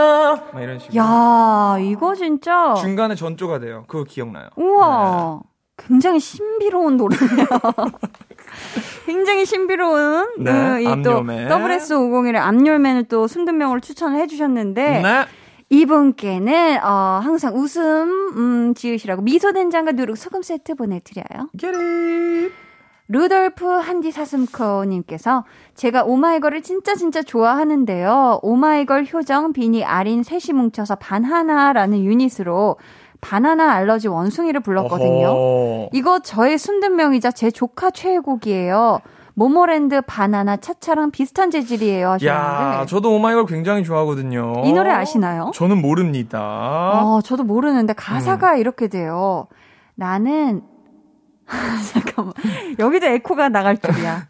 막 이런 식으로 야 이거 진짜. 중간에 전조가 돼요. 그거 기억나요? 우와. 굉장히 신비로운 노래네요. 굉장히 신비로운 네, 음, 이또 I'm your man. WS501의 암열맨을 또 숨듣명으로 추천을 해주셨는데 네. 이분께는 어, 항상 웃음 음, 지으시라고 미소 된장과 누룩 소금 세트 보내드려요. It. 루돌프 한디 사슴코님께서 제가 오마이걸을 진짜 진짜 좋아하는데요. 오마이걸 효정, 비니, 아린 셋이 뭉쳐서 바나나라는 유닛으로 바나나 알러지 원숭이를 불렀거든요. 어허. 이거 저의 순든명이자 제 조카 최애곡이에요. 모모랜드 바나나 차차랑 비슷한 재질이에요 야, 하셨는데 저도 오마이걸 굉장히 좋아하거든요. 이 노래 아시나요? 저는 모릅니다. 어, 저도 모르는데 가사가 이렇게 돼요. 나는 잠깐만 여기도 에코가 나갈 줄이야.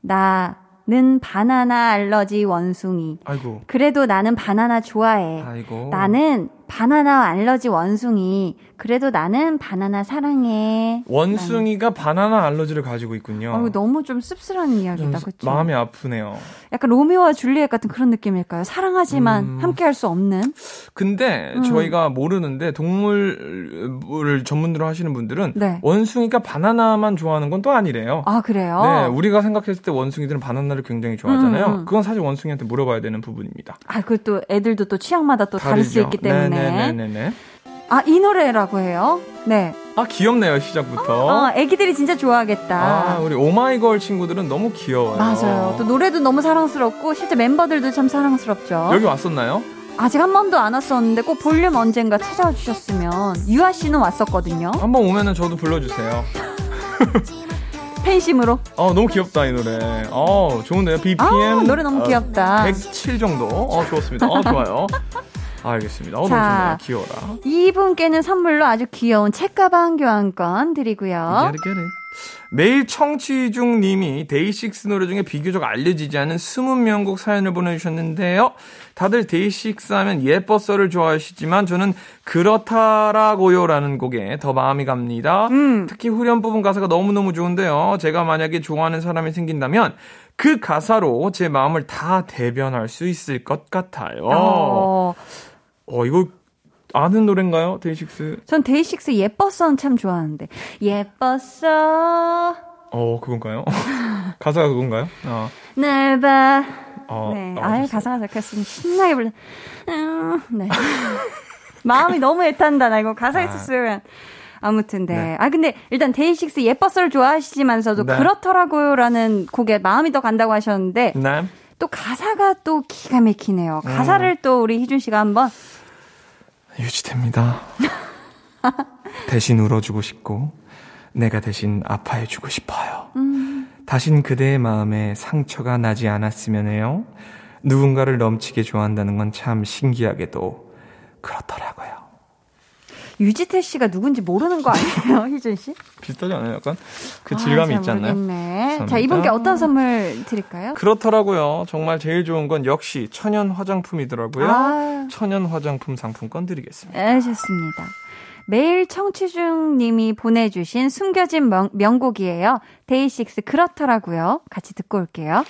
나는 바나나 알러지 원숭이. 아이고. 그래도 나는 바나나 좋아해. 아이고. 나는 바나나 알러지 원숭이. 그래도 나는 바나나 사랑해. 원숭이가 바나나 알러지를 가지고 있군요. 어, 너무 좀 씁쓸한 좀 이야기다, 그쵸? 마음이 아프네요. 약간 로미오와 줄리엣 같은 그런 느낌일까요? 사랑하지만 음. 함께할 수 없는. 근데 음. 저희가 모르는데 동물을 전문으로 하시는 분들은 네. 원숭이가 바나나만 좋아하는 건 또 아니래요. 아 그래요? 네, 우리가 생각했을 때 원숭이들은 바나나를 굉장히 좋아하잖아요. 음, 음. 그건 사실 원숭이한테 물어봐야 되는 부분입니다. 아, 그또 애들도 또 취향마다 또 다를 수 있기 때문에. 네네네네. 아, 이 노래라고 해요? 네. 아 귀엽네요 시작부터. 어, 애기들이 진짜 좋아하겠다. 아, 우리 오마이걸 친구들은 너무 귀여워요. 맞아요. 또 노래도 너무 사랑스럽고 실제 멤버들도 참 사랑스럽죠. 여기 왔었나요? 아직 한 번도 안 왔었는데 꼭 볼륨 언젠가 찾아와 주셨으면 유아 씨는 왔었거든요. 한 번 오면은 저도 불러주세요. 팬심으로. 어 너무 귀엽다 이 노래. 어 좋은데요. BPM 아, 노래 너무 귀엽다. 107 정도. 어 좋습니다. 어 좋아요. 알겠습니다. 어 너무 자. 귀여워라. 이분께는 선물로 아주 귀여운 책가방 교환권 드리고요. 매일 청취 중 님이 데이식스 노래 중에 비교적 알려지지 않은 20명곡 사연을 보내주셨는데요. 다들 데이식스 하면 예뻤어를 좋아하시지만 저는 그렇더라고요 라는 곡에 더 마음이 갑니다. 음. 특히 후렴 부분 가사가 너무너무 좋은데요. 제가 만약에 좋아하는 사람이 생긴다면 그 가사로 제 마음을 다 대변할 수 있을 것 같아요. 어, 어, 이거 아는 노래인가요? 데이식스? 전 데이식스 예뻤어는 참 좋아하는데. 예뻤어. 어, 그건가요? 가사가 그건가요? 어. 날 봐. 어, 네. 어, 아예. 가사가 적혔으니 신나게 불러. 음, 네. 마음이 너무 애탄다. 나 이거 가사 아. 있었으면. 아무튼, 네. 네. 아, 근데 일단 데이식스 예뻤어를 좋아하시지만서도 네. 그렇더라고요라는 곡에 마음이 더 간다고 하셨는데 네. 또 가사가 또 기가 막히네요. 가사를 또 우리 희준 씨가 한번 유지됩니다. 대신 울어주고 싶고, 내가 대신 아파해주고 싶어요. 다신 그대의 마음에 상처가 나지 않았으면 해요. 누군가를 넘치게 좋아한다는 건 참 신기하게도 그렇더라고요. 유지태 씨가 누군지 모르는 거 아니에요, 희준 씨? 비슷하지 않아요? 약간 그 아, 질감이 잘 있지 않나요? 모르겠네. 자. 이분께 어떤 선물 드릴까요? 그렇더라고요. 정말 제일 좋은 건 역시 천연 화장품이더라고요. 아. 천연 화장품 상품권 드리겠습니다. 네, 좋습니다. 매일 청취중 님이 보내주신 숨겨진 명, 명곡이에요. 데이식스 그렇더라고요. 같이 듣고 올게요.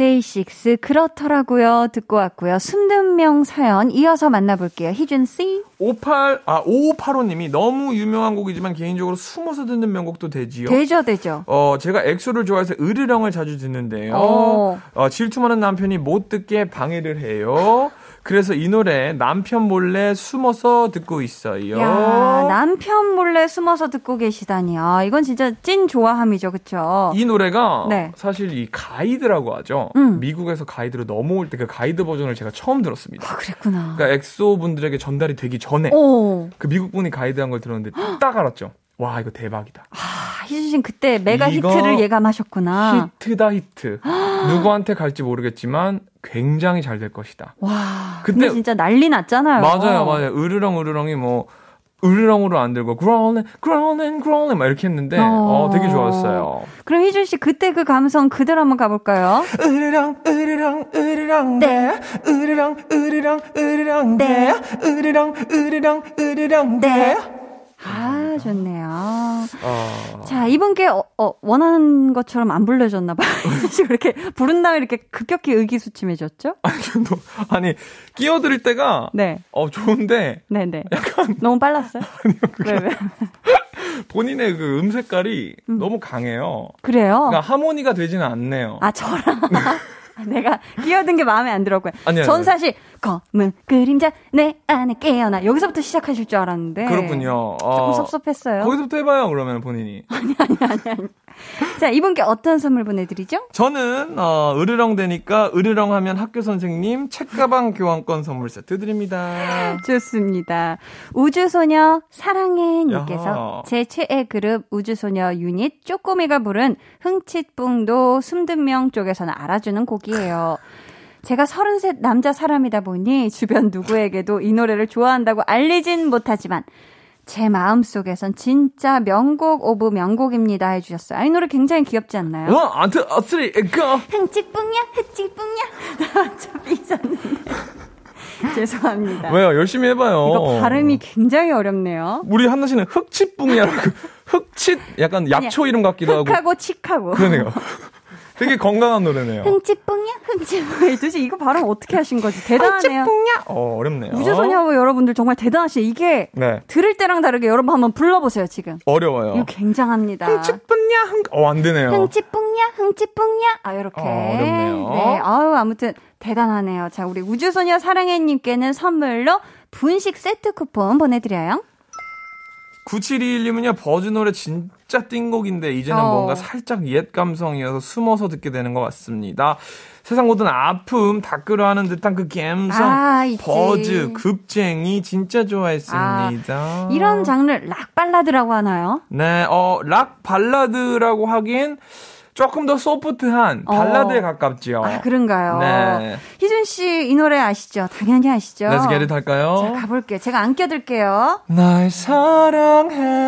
데이식스 그렇더라고요. 듣고 왔고요. 숨든 명 사연 이어서 만나볼게요. 희준 씨. 58, 아, 5585님이 너무 유명한 곡이지만 개인적으로 숨어서 듣는 명곡도 되지요. 되죠, 되죠. 어, 제가 엑소를 좋아해서 으르렁을 자주 듣는데요. 어. 어, 질투 많은 남편이 못 듣게 방해를 해요. 그래서 이 노래 남편 몰래 숨어서 듣고 있어요. 야, 남편 몰래 숨어서 듣고 계시다니. 아, 이건 진짜 찐 좋아함이죠, 그쵸? 이 노래가 네. 사실 이 가이드라고 하죠. 음. 미국에서 가이드로 넘어올 때 그 가이드 버전을 제가 처음 들었습니다. 아, 그랬구나. 그러니까 엑소 분들에게 전달이 되기 전에 오. 그 미국 분이 가이드한 걸 들었는데 딱 알았죠. 와 이거 대박이다. 아, 희준 씨는 그때 메가 히트를 예감하셨구나. 히트다 히트. 누구한테 갈지 모르겠지만 굉장히 잘 될 것이다. 와. 그때- 근데 진짜 난리 났잖아요. 맞아요, 맞아요. 으르렁 으르렁이 뭐 으르렁으로 안 들고 growling, growling, growling 막 이렇게 했는데 어. 어, 되게 좋았어요. 그럼 희준 씨 그때 그 감성 그대로 한번 가볼까요? 으르렁 으르렁 으르렁 네. 으르렁 으르렁 으르렁 네 으르렁 으르렁 으르렁 네. 아, 좋네요. 어. 자, 이분께 어, 어, 원하는 것처럼 안 불려줬나 봐요. 이렇게 부른 다음에 이렇게 급격히 의기소침해졌죠? 너- 아니 끼어들 때가 네. 어 좋은데 네네. 너무 빨랐어요? 왜, 왜? 본인의 그 음색깔이 너무 강해요. 그래요? 그러니까 하모니가 되지는 않네요. 아, 저랑. 내가 끼어든 게 마음에 안 들었고요. 아니요, 전 아니요. 사실, 검은 그림자 내 안에 깨어나. 여기서부터 시작하실 줄 알았는데. 그렇군요. 네. 조금 어, 섭섭했어요. 거기서부터 해봐요 그러면 본인이. 자, 이분께 어떤 선물 보내드리죠? 저는 어, 으르렁 되니까 으르렁 하면 학교 선생님 책가방 교환권 선물 세트 드립니다. 좋습니다. 우주소녀 사랑해님께서. 제 최애 그룹 우주소녀 유닛 쪼꼬미가 부른 흥칫뿡도 숨든명 쪽에서는 알아주는 곡이에요. 제가 서른셋 남자 사람이다 보니 주변 누구에게도 이 노래를 좋아한다고 알리진 못하지만 제 마음속에선 진짜 명곡 of 명곡입니다 해주셨어요. 아, 이 노래 굉장히 귀엽지 않나요? one, one two, 어, three, go! 흥칫뿡야 흥칫뿡야 좀 삐졌는데 죄송합니다. 왜요? 열심히 해봐요. 이거 발음이 굉장히 어렵네요. 우리 한나 씨는 흑칫뿡이라고 흑칫 약간 약초 이름 같기도 하고 흑하고 칙하고. 그러네요. 되게 건강한 노래네요. 흥칫뿡야 흥칫뿡야. 도대체 이거 발음 어떻게 하신 거지? 대단하네요. 흑칫뿡야. 어 어렵네요. 우주소녀 여러분들 정말 대단하시. 이게 네 들을 때랑 다르게 여러분 한번 불러보세요 지금. 어려워요. 이거 굉장합니다. 흑칫뿡야 흥. 어안 되네요. 흥칫뿡야 흥칫뿡야. 아 이렇게. 어, 어렵네요. 네. 아유 아무튼 대단하네요. 자 우리 우주소녀 사랑해님께는 선물로 분식 세트 쿠폰 보내드려요. 9721님은요 버즈 노래 진짜 띵곡인데 이제는 어. 뭔가 살짝 옛 감성이어서 숨어서 듣게 되는 것 같습니다. 세상 모든 아픔 다 끌어하는 듯한 그 감성 아. 버즈 급쟁이 진짜 좋아했습니다. 아, 이런 장르 락 발라드라고 하나요? 네, 어, 락 발라드라고 하기엔 조금 더 소프트한 어. 발라드에 가깝지요. 아 그런가요? 네. 희준 씨 이 노래 아시죠? 당연히 아시죠? Let's get it 할까요? 자 가볼게요. 제가 안 껴들게요. 날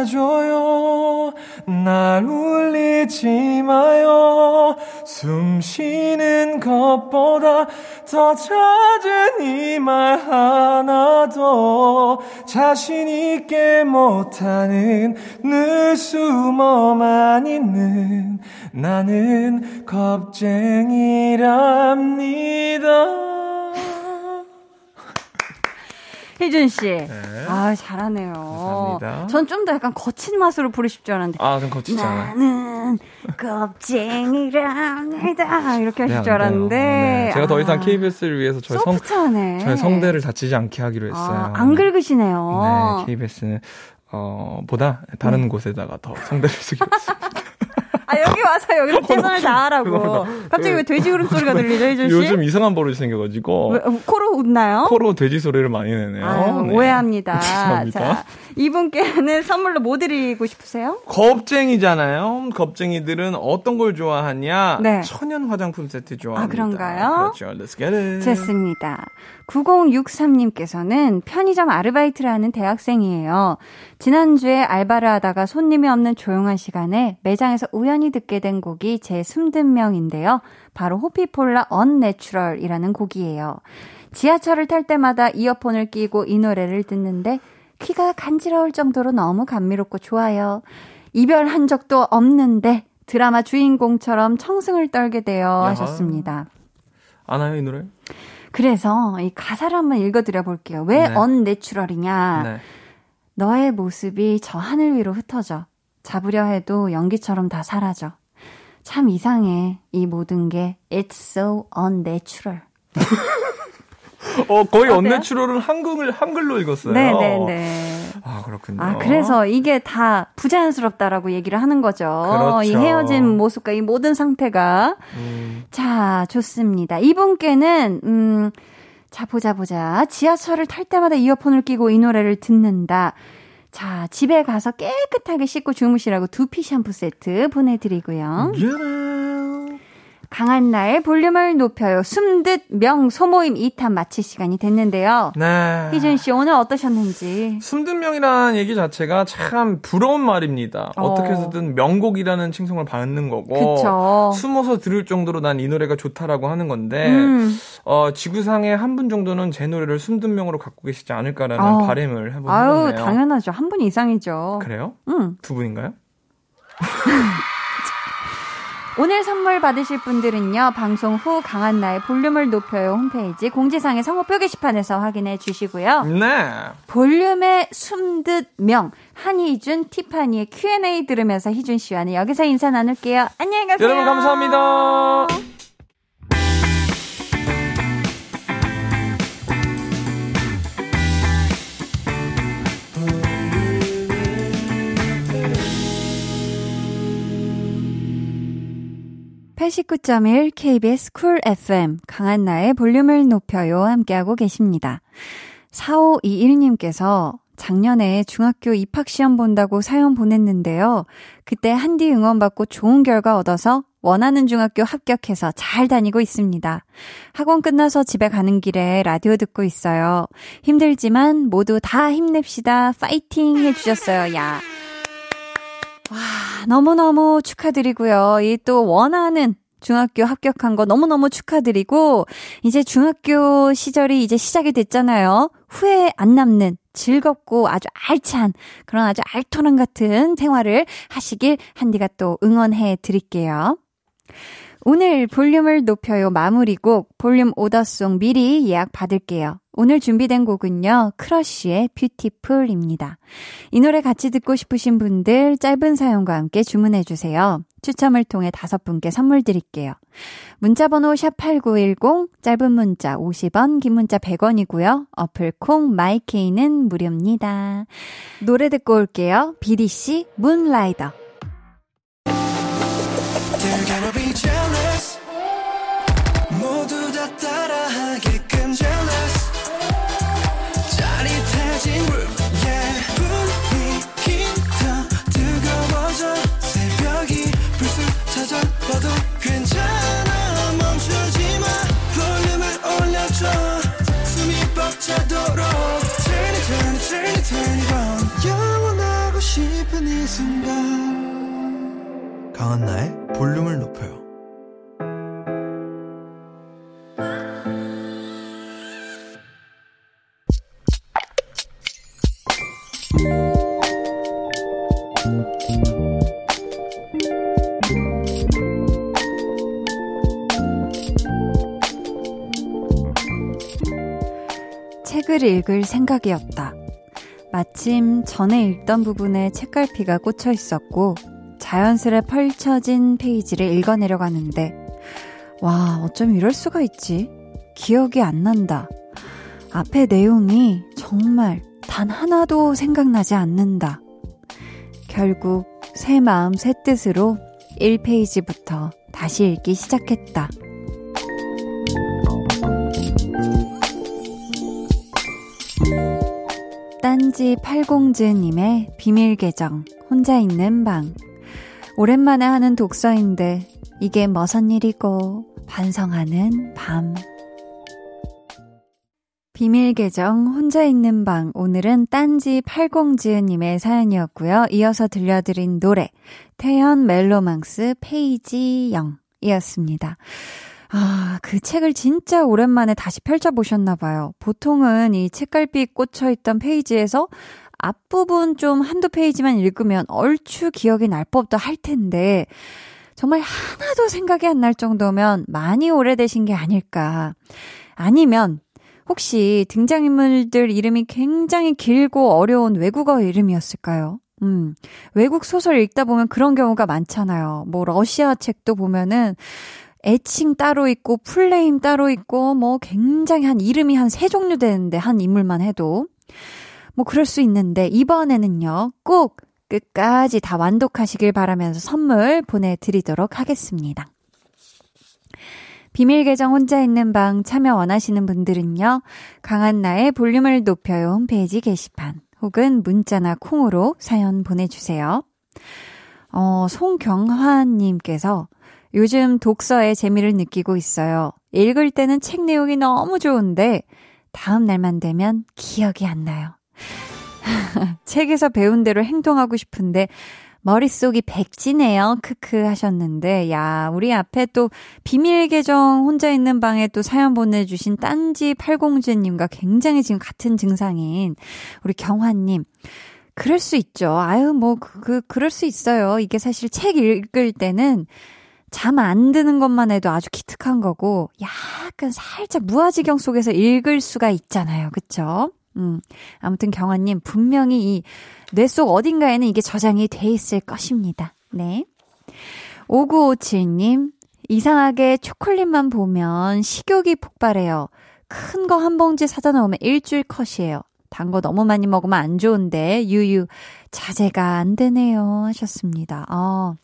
사랑해줘요. 날 울리지 마요. 숨 쉬는 것보다 더 잦은 이 말 하나도 자신 있게 못하는 늘 숨어만 있는 나는 겁쟁이랍니다. 희준 씨, 아 잘하네요. 네. 감사합니다. 전 좀 더 약간 거친 맛으로 부르실 줄 알았는데. 아, 좀 거치잖아요. 나는 겁쟁이랍니다. 이렇게 하실 네, 줄. 알았는데. 네, 제가 더 이상 아, KBS를 위해서 저의 성, 소프트하네. 저의 성대를 다치지 않게 하기로 했어요. 아, 안 긁으시네요. 네, KBS는 어 보다 다른 곳에다가 더 성대를 쓰기로 했습니다. 아, 여기 와서 여기서 최선을 다하라고. 갑자기 왜 돼지 울음소리가 들리죠, 희준 씨? 요즘 이상한 버릇이 생겨가지고 왜, 어, 코로 웃나요? 코로 돼지 소리를 많이 내네요. 아유, 네. 오해합니다. 죄송합니다. 자, 이분께는 선물로 뭐 드리고 싶으세요? 겁쟁이잖아요. 겁쟁이들은 어떤 걸 좋아하냐? 네. 천연 화장품 세트 좋아합니다. 아, 그런가요? 그렇죠. Let's get it. 좋습니다. 9063님께서는 편의점 아르바이트를 하는 대학생이에요. 지난주에 알바를 하다가 손님이 없는 조용한 시간에 매장에서 우연히 듣게 된 곡이 제 숨든 명인데요. 바로 호피폴라 Unnatural이라는 곡이에요. 지하철을 탈 때마다 이어폰을 끼고 이 노래를 듣는데 귀가 간지러울 정도로 너무 감미롭고 좋아요. 이별한 적도 없는데 드라마 주인공처럼 청승을 떨게 되어 하셨습니다. 아나요 이 노래? 그래서 이 가사를 한번 읽어드려 볼게요. 왜 네. Unnatural이냐? 네. 너의 모습이 저 하늘 위로 흩어져. 잡으려 해도 연기처럼 다 사라져. 참 이상해. 이 모든 게 It's so unnatural. 어 거의? 언내추럴은 한글 한글로 읽었어요. 네네네. 아 그렇군요. 아, 그래서 이게 다 부자연스럽다라고 얘기를 하는 거죠. 그렇죠. 이 헤어진 모습과 이 모든 상태가. 음, 자, 좋습니다. 이분께는, 음, 자, 보자, 보자. 지하철을 탈 때마다 이어폰을 끼고 이 노래를 듣는다. 자, 집에 가서 깨끗하게 씻고 주무시라고 두피 샴푸 세트 보내드리고요. 강한 나의 볼륨을 높여요. 숨듯 명 소모임 2탄 마칠 시간이 됐는데요. 네. 희준 씨 오늘 어떠셨는지. 숨든 명이라는 얘기 자체가 참 부러운 말입니다. 어. 어. 떻게 해서든 명곡이라는 칭송을 받는 거고 그쵸. 숨어서 들을 정도로 난 이 노래가 좋다라고 하는 건데 음. 어, 지구상에 한 분 정도는 제 노래를 숨든 명으로 갖고 계시지 않을까라는 아. 바램을 해보네요. 아유, 당연하죠. 한 분 이상이죠. 그래요? 응. 두 분인가요? 오늘 선물 받으실 분들은요, 방송 후 강한 나의 볼륨을 높여요 홈페이지 공지사항의 성호표 게시판에서 확인해 주시고요. 네. 볼륨의 숨듯 명, 한희준, 티파니의 Q&A 들으면서 희준 씨와는 여기서 인사 나눌게요. 안녕히 가세요. 여러분 감사합니다. (89.1) KBS 쿨 FM 강한나의 볼륨을 높여요 함께하고 계십니다. 4521님께서 작년에 중학교 입학시험 본다고 사연 보냈는데요. 그때 한디 응원받고 좋은 결과 얻어서 원하는 중학교 합격해서 잘 다니고 있습니다. 학원 끝나서 집에 가는 길에 라디오 듣고 있어요. 힘들지만 모두 다 힘냅시다. 파이팅 해주셨어요. 야. 와, 너무너무 축하드리고요. 이 또 원하는 중학교 합격한 거 너무너무 축하드리고, 이제 중학교 시절이 이제 시작이 됐잖아요. 후회 안 남는 즐겁고 아주 알찬 그런 아주 알토란 같은 생활을 하시길 한디가 또 응원해 드릴게요. 오늘 볼륨을 높여요 마무리곡 볼륨 오더송 미리 예약 받을게요. 오늘 준비된 곡은요. 크러쉬의 Beautiful입니다. 이 노래 같이 듣고 싶으신 분들 짧은 사연과 함께 주문해 주세요. 추첨을 통해 다섯 분께 선물 드릴게요. 문자 번호 샵8910 짧은 문자 50원 긴 문자 100원이고요. 어플 콩 마이케이는 무료입니다. 노래 듣고 올게요. 비디씨 문라이더 강한나의 볼륨을 높여요. 책을 읽을 생각이었다. 마침 전에 읽던 부분에 책갈피가 꽂혀 있었고 자연스레 펼쳐진 페이지를 읽어내려고 하는데 와 어쩜 이럴 수가 있지? 기억이 안 난다. 앞에 내용이 정말 단 하나도 생각나지 않는다. 결국 새 마음 새 뜻으로 1페이지부터 다시 읽기 시작했다. 딴지 팔공즈님의 비밀 계정, 혼자 있는 방. 오랜만에 하는 독서인데, 이게 머선 일이고, 반성하는 밤. 비밀 계정, 혼자 있는 방. 오늘은 딴지 팔공즈님의 사연이었고요. 이어서 들려드린 노래, 태연 멜로망스 페이지 0 이었습니다. 아, 그 책을 진짜 오랜만에 다시 펼쳐보셨나봐요. 보통은 이 책갈피 꽂혀있던 페이지에서 앞부분 좀 한두 페이지만 읽으면 얼추 기억이 날 법도 할 텐데, 정말 하나도 생각이 안 날 정도면 많이 오래되신 게 아닐까. 아니면, 혹시 등장인물들 이름이 굉장히 길고 어려운 외국어 이름이었을까요? 음, 외국 소설 읽다 보면 그런 경우가 많잖아요. 뭐, 러시아 책도 보면은, 애칭 따로 있고 풀네임 따로 있고 뭐 굉장히 한 이름이 한 세 종류 되는데 한 인물만 해도 뭐 그럴 수 있는데 이번에는요 꼭 끝까지 다 완독하시길 바라면서 선물 보내드리도록 하겠습니다. 비밀 계정 혼자 있는 방 참여 원하시는 분들은요 강한나의 볼륨을 높여요 홈페이지 게시판 혹은 문자나 콩으로 사연 보내주세요. 어, 송경화님께서 요즘 독서에 재미를 느끼고 있어요. 읽을 때는 책 내용이 너무 좋은데 다음 날만 되면 기억이 안 나요. 책에서 배운 대로 행동하고 싶은데 머릿속이 백지네요. 크크 하셨는데, 야, 우리 앞에 또 비밀 계정 혼자 있는 방에 또 사연 보내주신 딴지 팔공주님과 굉장히 지금 같은 증상인 우리 경화님. 그럴 수 있죠. 아유, 뭐, 그, 그, 그럴 수 있어요. 이게 사실 책 읽을 때는 잠안 드는 것만 해도 아주 기특한 거고, 약간 살짝 무아지경 속에서 읽을 수가 있잖아요. 그쵸? 음, 아무튼 경아님, 분명히 이 뇌 속 어딘가에는 이게 저장이 돼 있을 것입니다. 네. 5957님, 이상하게 초콜릿만 보면 식욕이 폭발해요. 큰 거 한 봉지 사다 놓으면 일주일 컷이에요. 단 거 너무 많이 먹으면 안 좋은데, 유유, 자제가 안 되네요. 하셨습니다. 아,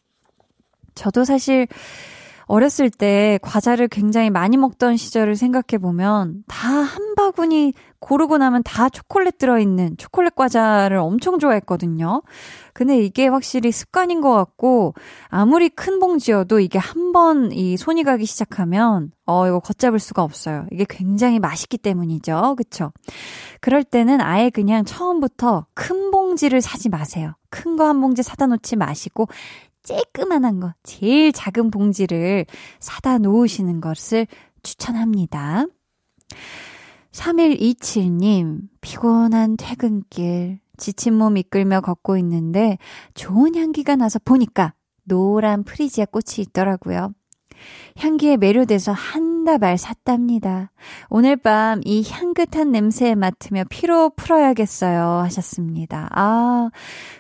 저도 사실, 어렸을 때 과자를 굉장히 많이 먹던 시절을 생각해 보면 다 한 바구니 고르고 나면 다 초콜릿 들어있는 초콜릿 과자를 엄청 좋아했거든요. 근데 이게 확실히 습관인 것 같고 아무리 큰 봉지여도 이게 한 번 이 손이 가기 시작하면 어 이거 걷잡을 수가 없어요. 이게 굉장히 맛있기 때문이죠. 그쵸? 그럴 때는 아예 그냥 처음부터 큰 봉지를 사지 마세요. 큰 거 한 봉지 사다 놓지 마시고 쬐끄만한 거, 제일 작은 봉지를 사다 놓으시는 것을 추천합니다. 3127님, 피곤한 퇴근길, 지친 몸 이끌며 걷고 있는데 좋은 향기가 나서 보니까 노란 프리지아 꽃이 있더라고요. 향기에 매료돼서 한 다발 샀답니다. 오늘 밤 이 향긋한 냄새에 맡으며 피로 풀어야겠어요. 하셨습니다. 아,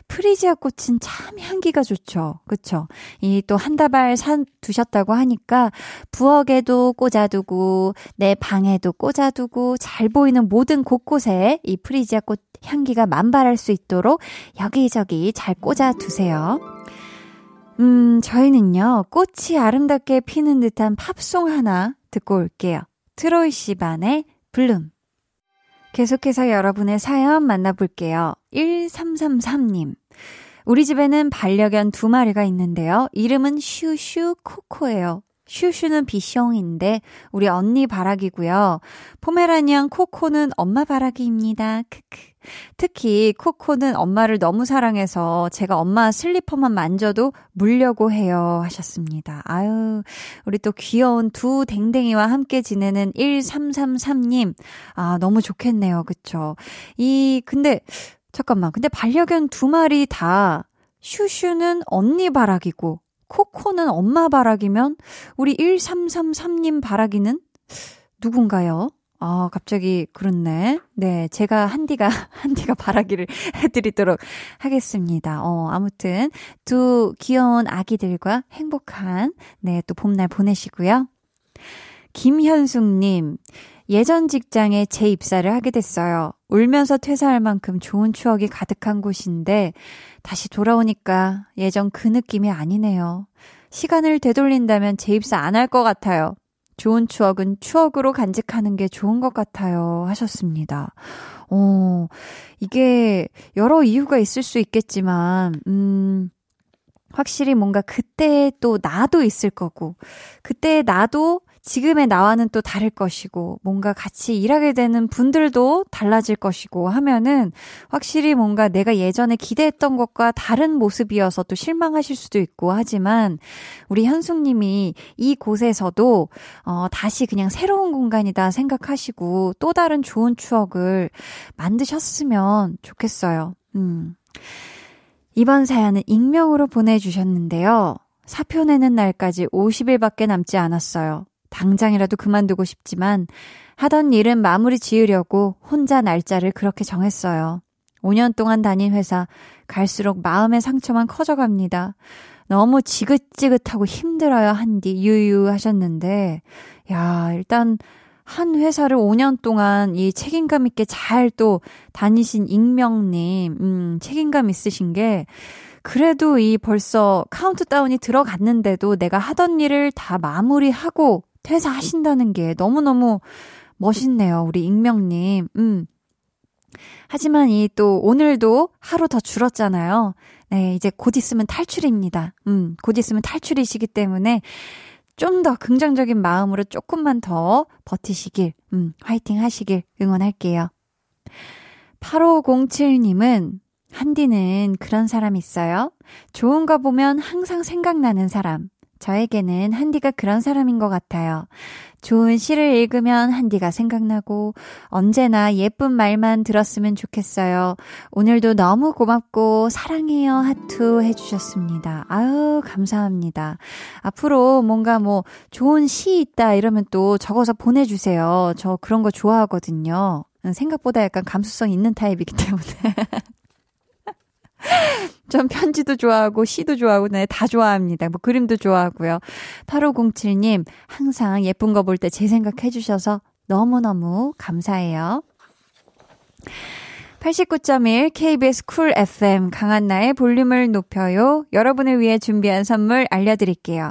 프리지아 꽃은 참 향기가 좋죠. 그쵸? 이 또 한 다발 사 두셨다고 하니까 부엌에도 꽂아두고 내 방에도 꽂아두고 잘 보이는 모든 곳곳에 이 프리지아 꽃 향기가 만발할 수 있도록 여기저기 잘 꽂아두세요. 음, 저희는요, 꽃이 아름답게 피는 듯한 팝송 하나 듣고 올게요. 트로이 씨반의 블룸. 계속해서 여러분의 사연 만나볼게요. 1333님. 우리 집에는 반려견 두 마리가 있는데요. 이름은 슈슈 코코예요. 슈슈는 비숑인데 우리 언니 바라기고요. 포메라니안 코코는 엄마 바라기입니다. 크크. 특히 코코는 엄마를 너무 사랑해서 제가 엄마 슬리퍼만 만져도 물려고 해요 하셨습니다. 아유, 우리 또 귀여운 두 댕댕이와 함께 지내는 1333님. 아, 너무 좋겠네요. 그쵸? 이, 근데, 잠깐만. 근데 반려견 두 마리 다 슈슈는 언니 바라기고 코코는 엄마 바라기면 우리 1333님 바라기는 누군가요? 아, 갑자기 그렇네. 네, 제가 한디가 한디가 바라기를 해드리도록 하겠습니다. 어, 아무튼 두 귀여운 아기들과 행복한 네 또 봄날 보내시고요. 김현숙님, 예전 직장에 재입사를 하게 됐어요. 울면서 퇴사할 만큼 좋은 추억이 가득한 곳인데 다시 돌아오니까 예전 그 느낌이 아니네요. 시간을 되돌린다면 재입사 안 할 것 같아요. 좋은 추억은 추억으로 간직하는 게 좋은 것 같아요. 하셨습니다. 어, 이게 여러 이유가 있을 수 있겠지만, 음, 확실히 뭔가 그때 또 나도 있을 거고, 그때 나도 지금의 나와는 또 다를 것이고, 뭔가 같이 일하게 되는 분들도 달라질 것이고 하면은 확실히 뭔가 내가 예전에 기대했던 것과 다른 모습이어서 또 실망하실 수도 있고 하지만 우리 현숙님이 이 곳에서도 어, 다시 그냥 새로운 공간이다 생각하시고 또 다른 좋은 추억을 만드셨으면 좋겠어요. 음. 이번 사연은 익명으로 보내주셨는데요. 사표 내는 날까지 50일밖에 남지 않았어요. 당장이라도 그만두고 싶지만 하던 일은 마무리 지으려고 혼자 날짜를 그렇게 정했어요. 5년 동안 다닌 회사 갈수록 마음의 상처만 커져갑니다. 너무 지긋지긋하고 힘들어요, 한디. 유유 하셨는데, 야, 일단, 한 회사를 5년 동안 이 책임감 있게 잘 또 다니신 익명님, 음, 책임감 있으신 게, 그래도 이 벌써 카운트다운이 들어갔는데도 내가 하던 일을 다 마무리하고 퇴사하신다는 게 너무너무 멋있네요. 우리 익명님. 음. 하지만 이 또 오늘도 하루 더 줄었잖아요. 네, 이제 곧 있으면 탈출입니다. 음, 곧 있으면 탈출이시기 때문에 좀 더 긍정적인 마음으로 조금만 더 버티시길, 음, 화이팅 하시길 응원할게요. 8507님은 한디는 그런 사람 있어요? 좋은 거 보면 항상 생각나는 사람. 저에게는 한디가 그런 사람인 것 같아요. 좋은 시를 읽으면 한디가 생각나고 언제나 예쁜 말만 들었으면 좋겠어요. 오늘도 너무 고맙고 사랑해요 하트 해주셨습니다. 아유 감사합니다. 앞으로 뭔가 뭐 좋은 시 있다 이러면 또 적어서 보내주세요. 저 그런 거 좋아하거든요. 생각보다 약간 감수성 있는 타입이기 때문에. 전 편지도 좋아하고 시도 좋아하고 네, 다 좋아합니다. 뭐 그림도 좋아하고요. 8507님 항상 예쁜 거 볼 때 제 생각해 주셔서 너무너무 감사해요. 89.1 KBS 쿨 FM 강한나의 볼륨을 높여요. 여러분을 위해 준비한 선물 알려드릴게요.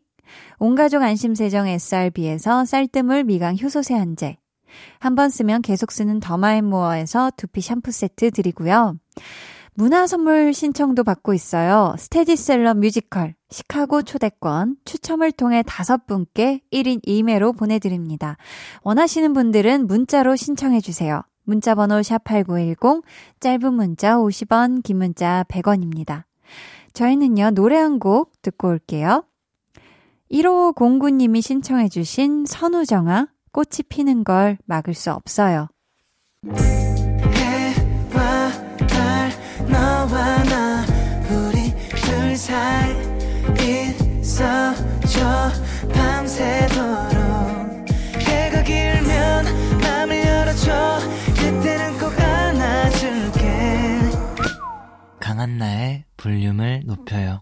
온가족 안심세정 SRB에서 쌀뜨물 미강 효소 세안제, 한 번 쓰면 계속 쓰는 더마앤모어에서 두피 샴푸 세트 드리고요. 문화 선물 신청도 받고 있어요. 스테디셀러 뮤지컬, 시카고 초대권, 추첨을 통해 다섯 분께 1인 2매로 보내드립니다. 원하시는 분들은 문자로 신청해 주세요. 문자 번호 샵8910, 짧은 문자 50원, 긴 문자 100원입니다. 저희는요, 노래 한 곡 듣고 올게요. 1509님이 신청해주신 선우정아, 꽃이 피는 걸 막을 수 없어요. 해와 달 너와 나 우리 둘 사이 있어줘 밤새도록 해가 길면 맘을 열어줘 그때는 꼭 안아줄게 강한나의 볼륨을 높여요.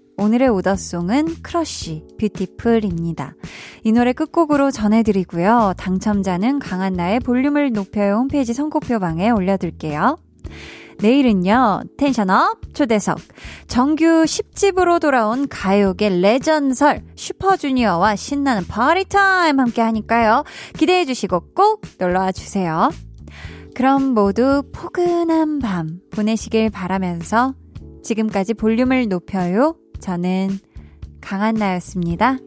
오늘의 오더송은 크러쉬 Beautiful입니다. 이 노래 끝곡으로 전해드리고요. 당첨자는 강한나의 볼륨을 높여요 홈페이지 선곡표방에 올려둘게요. 내일은요, 텐션업 초대석. 정규 10집으로 돌아온 가요계 레전설 슈퍼주니어와 신나는 파티타임 함께 하니까요. 기대해 주시고 꼭 놀러와 주세요. 그럼 모두 포근한 밤 보내시길 바라면서 지금까지 볼륨을 높여요. 저는 강한나였습니다.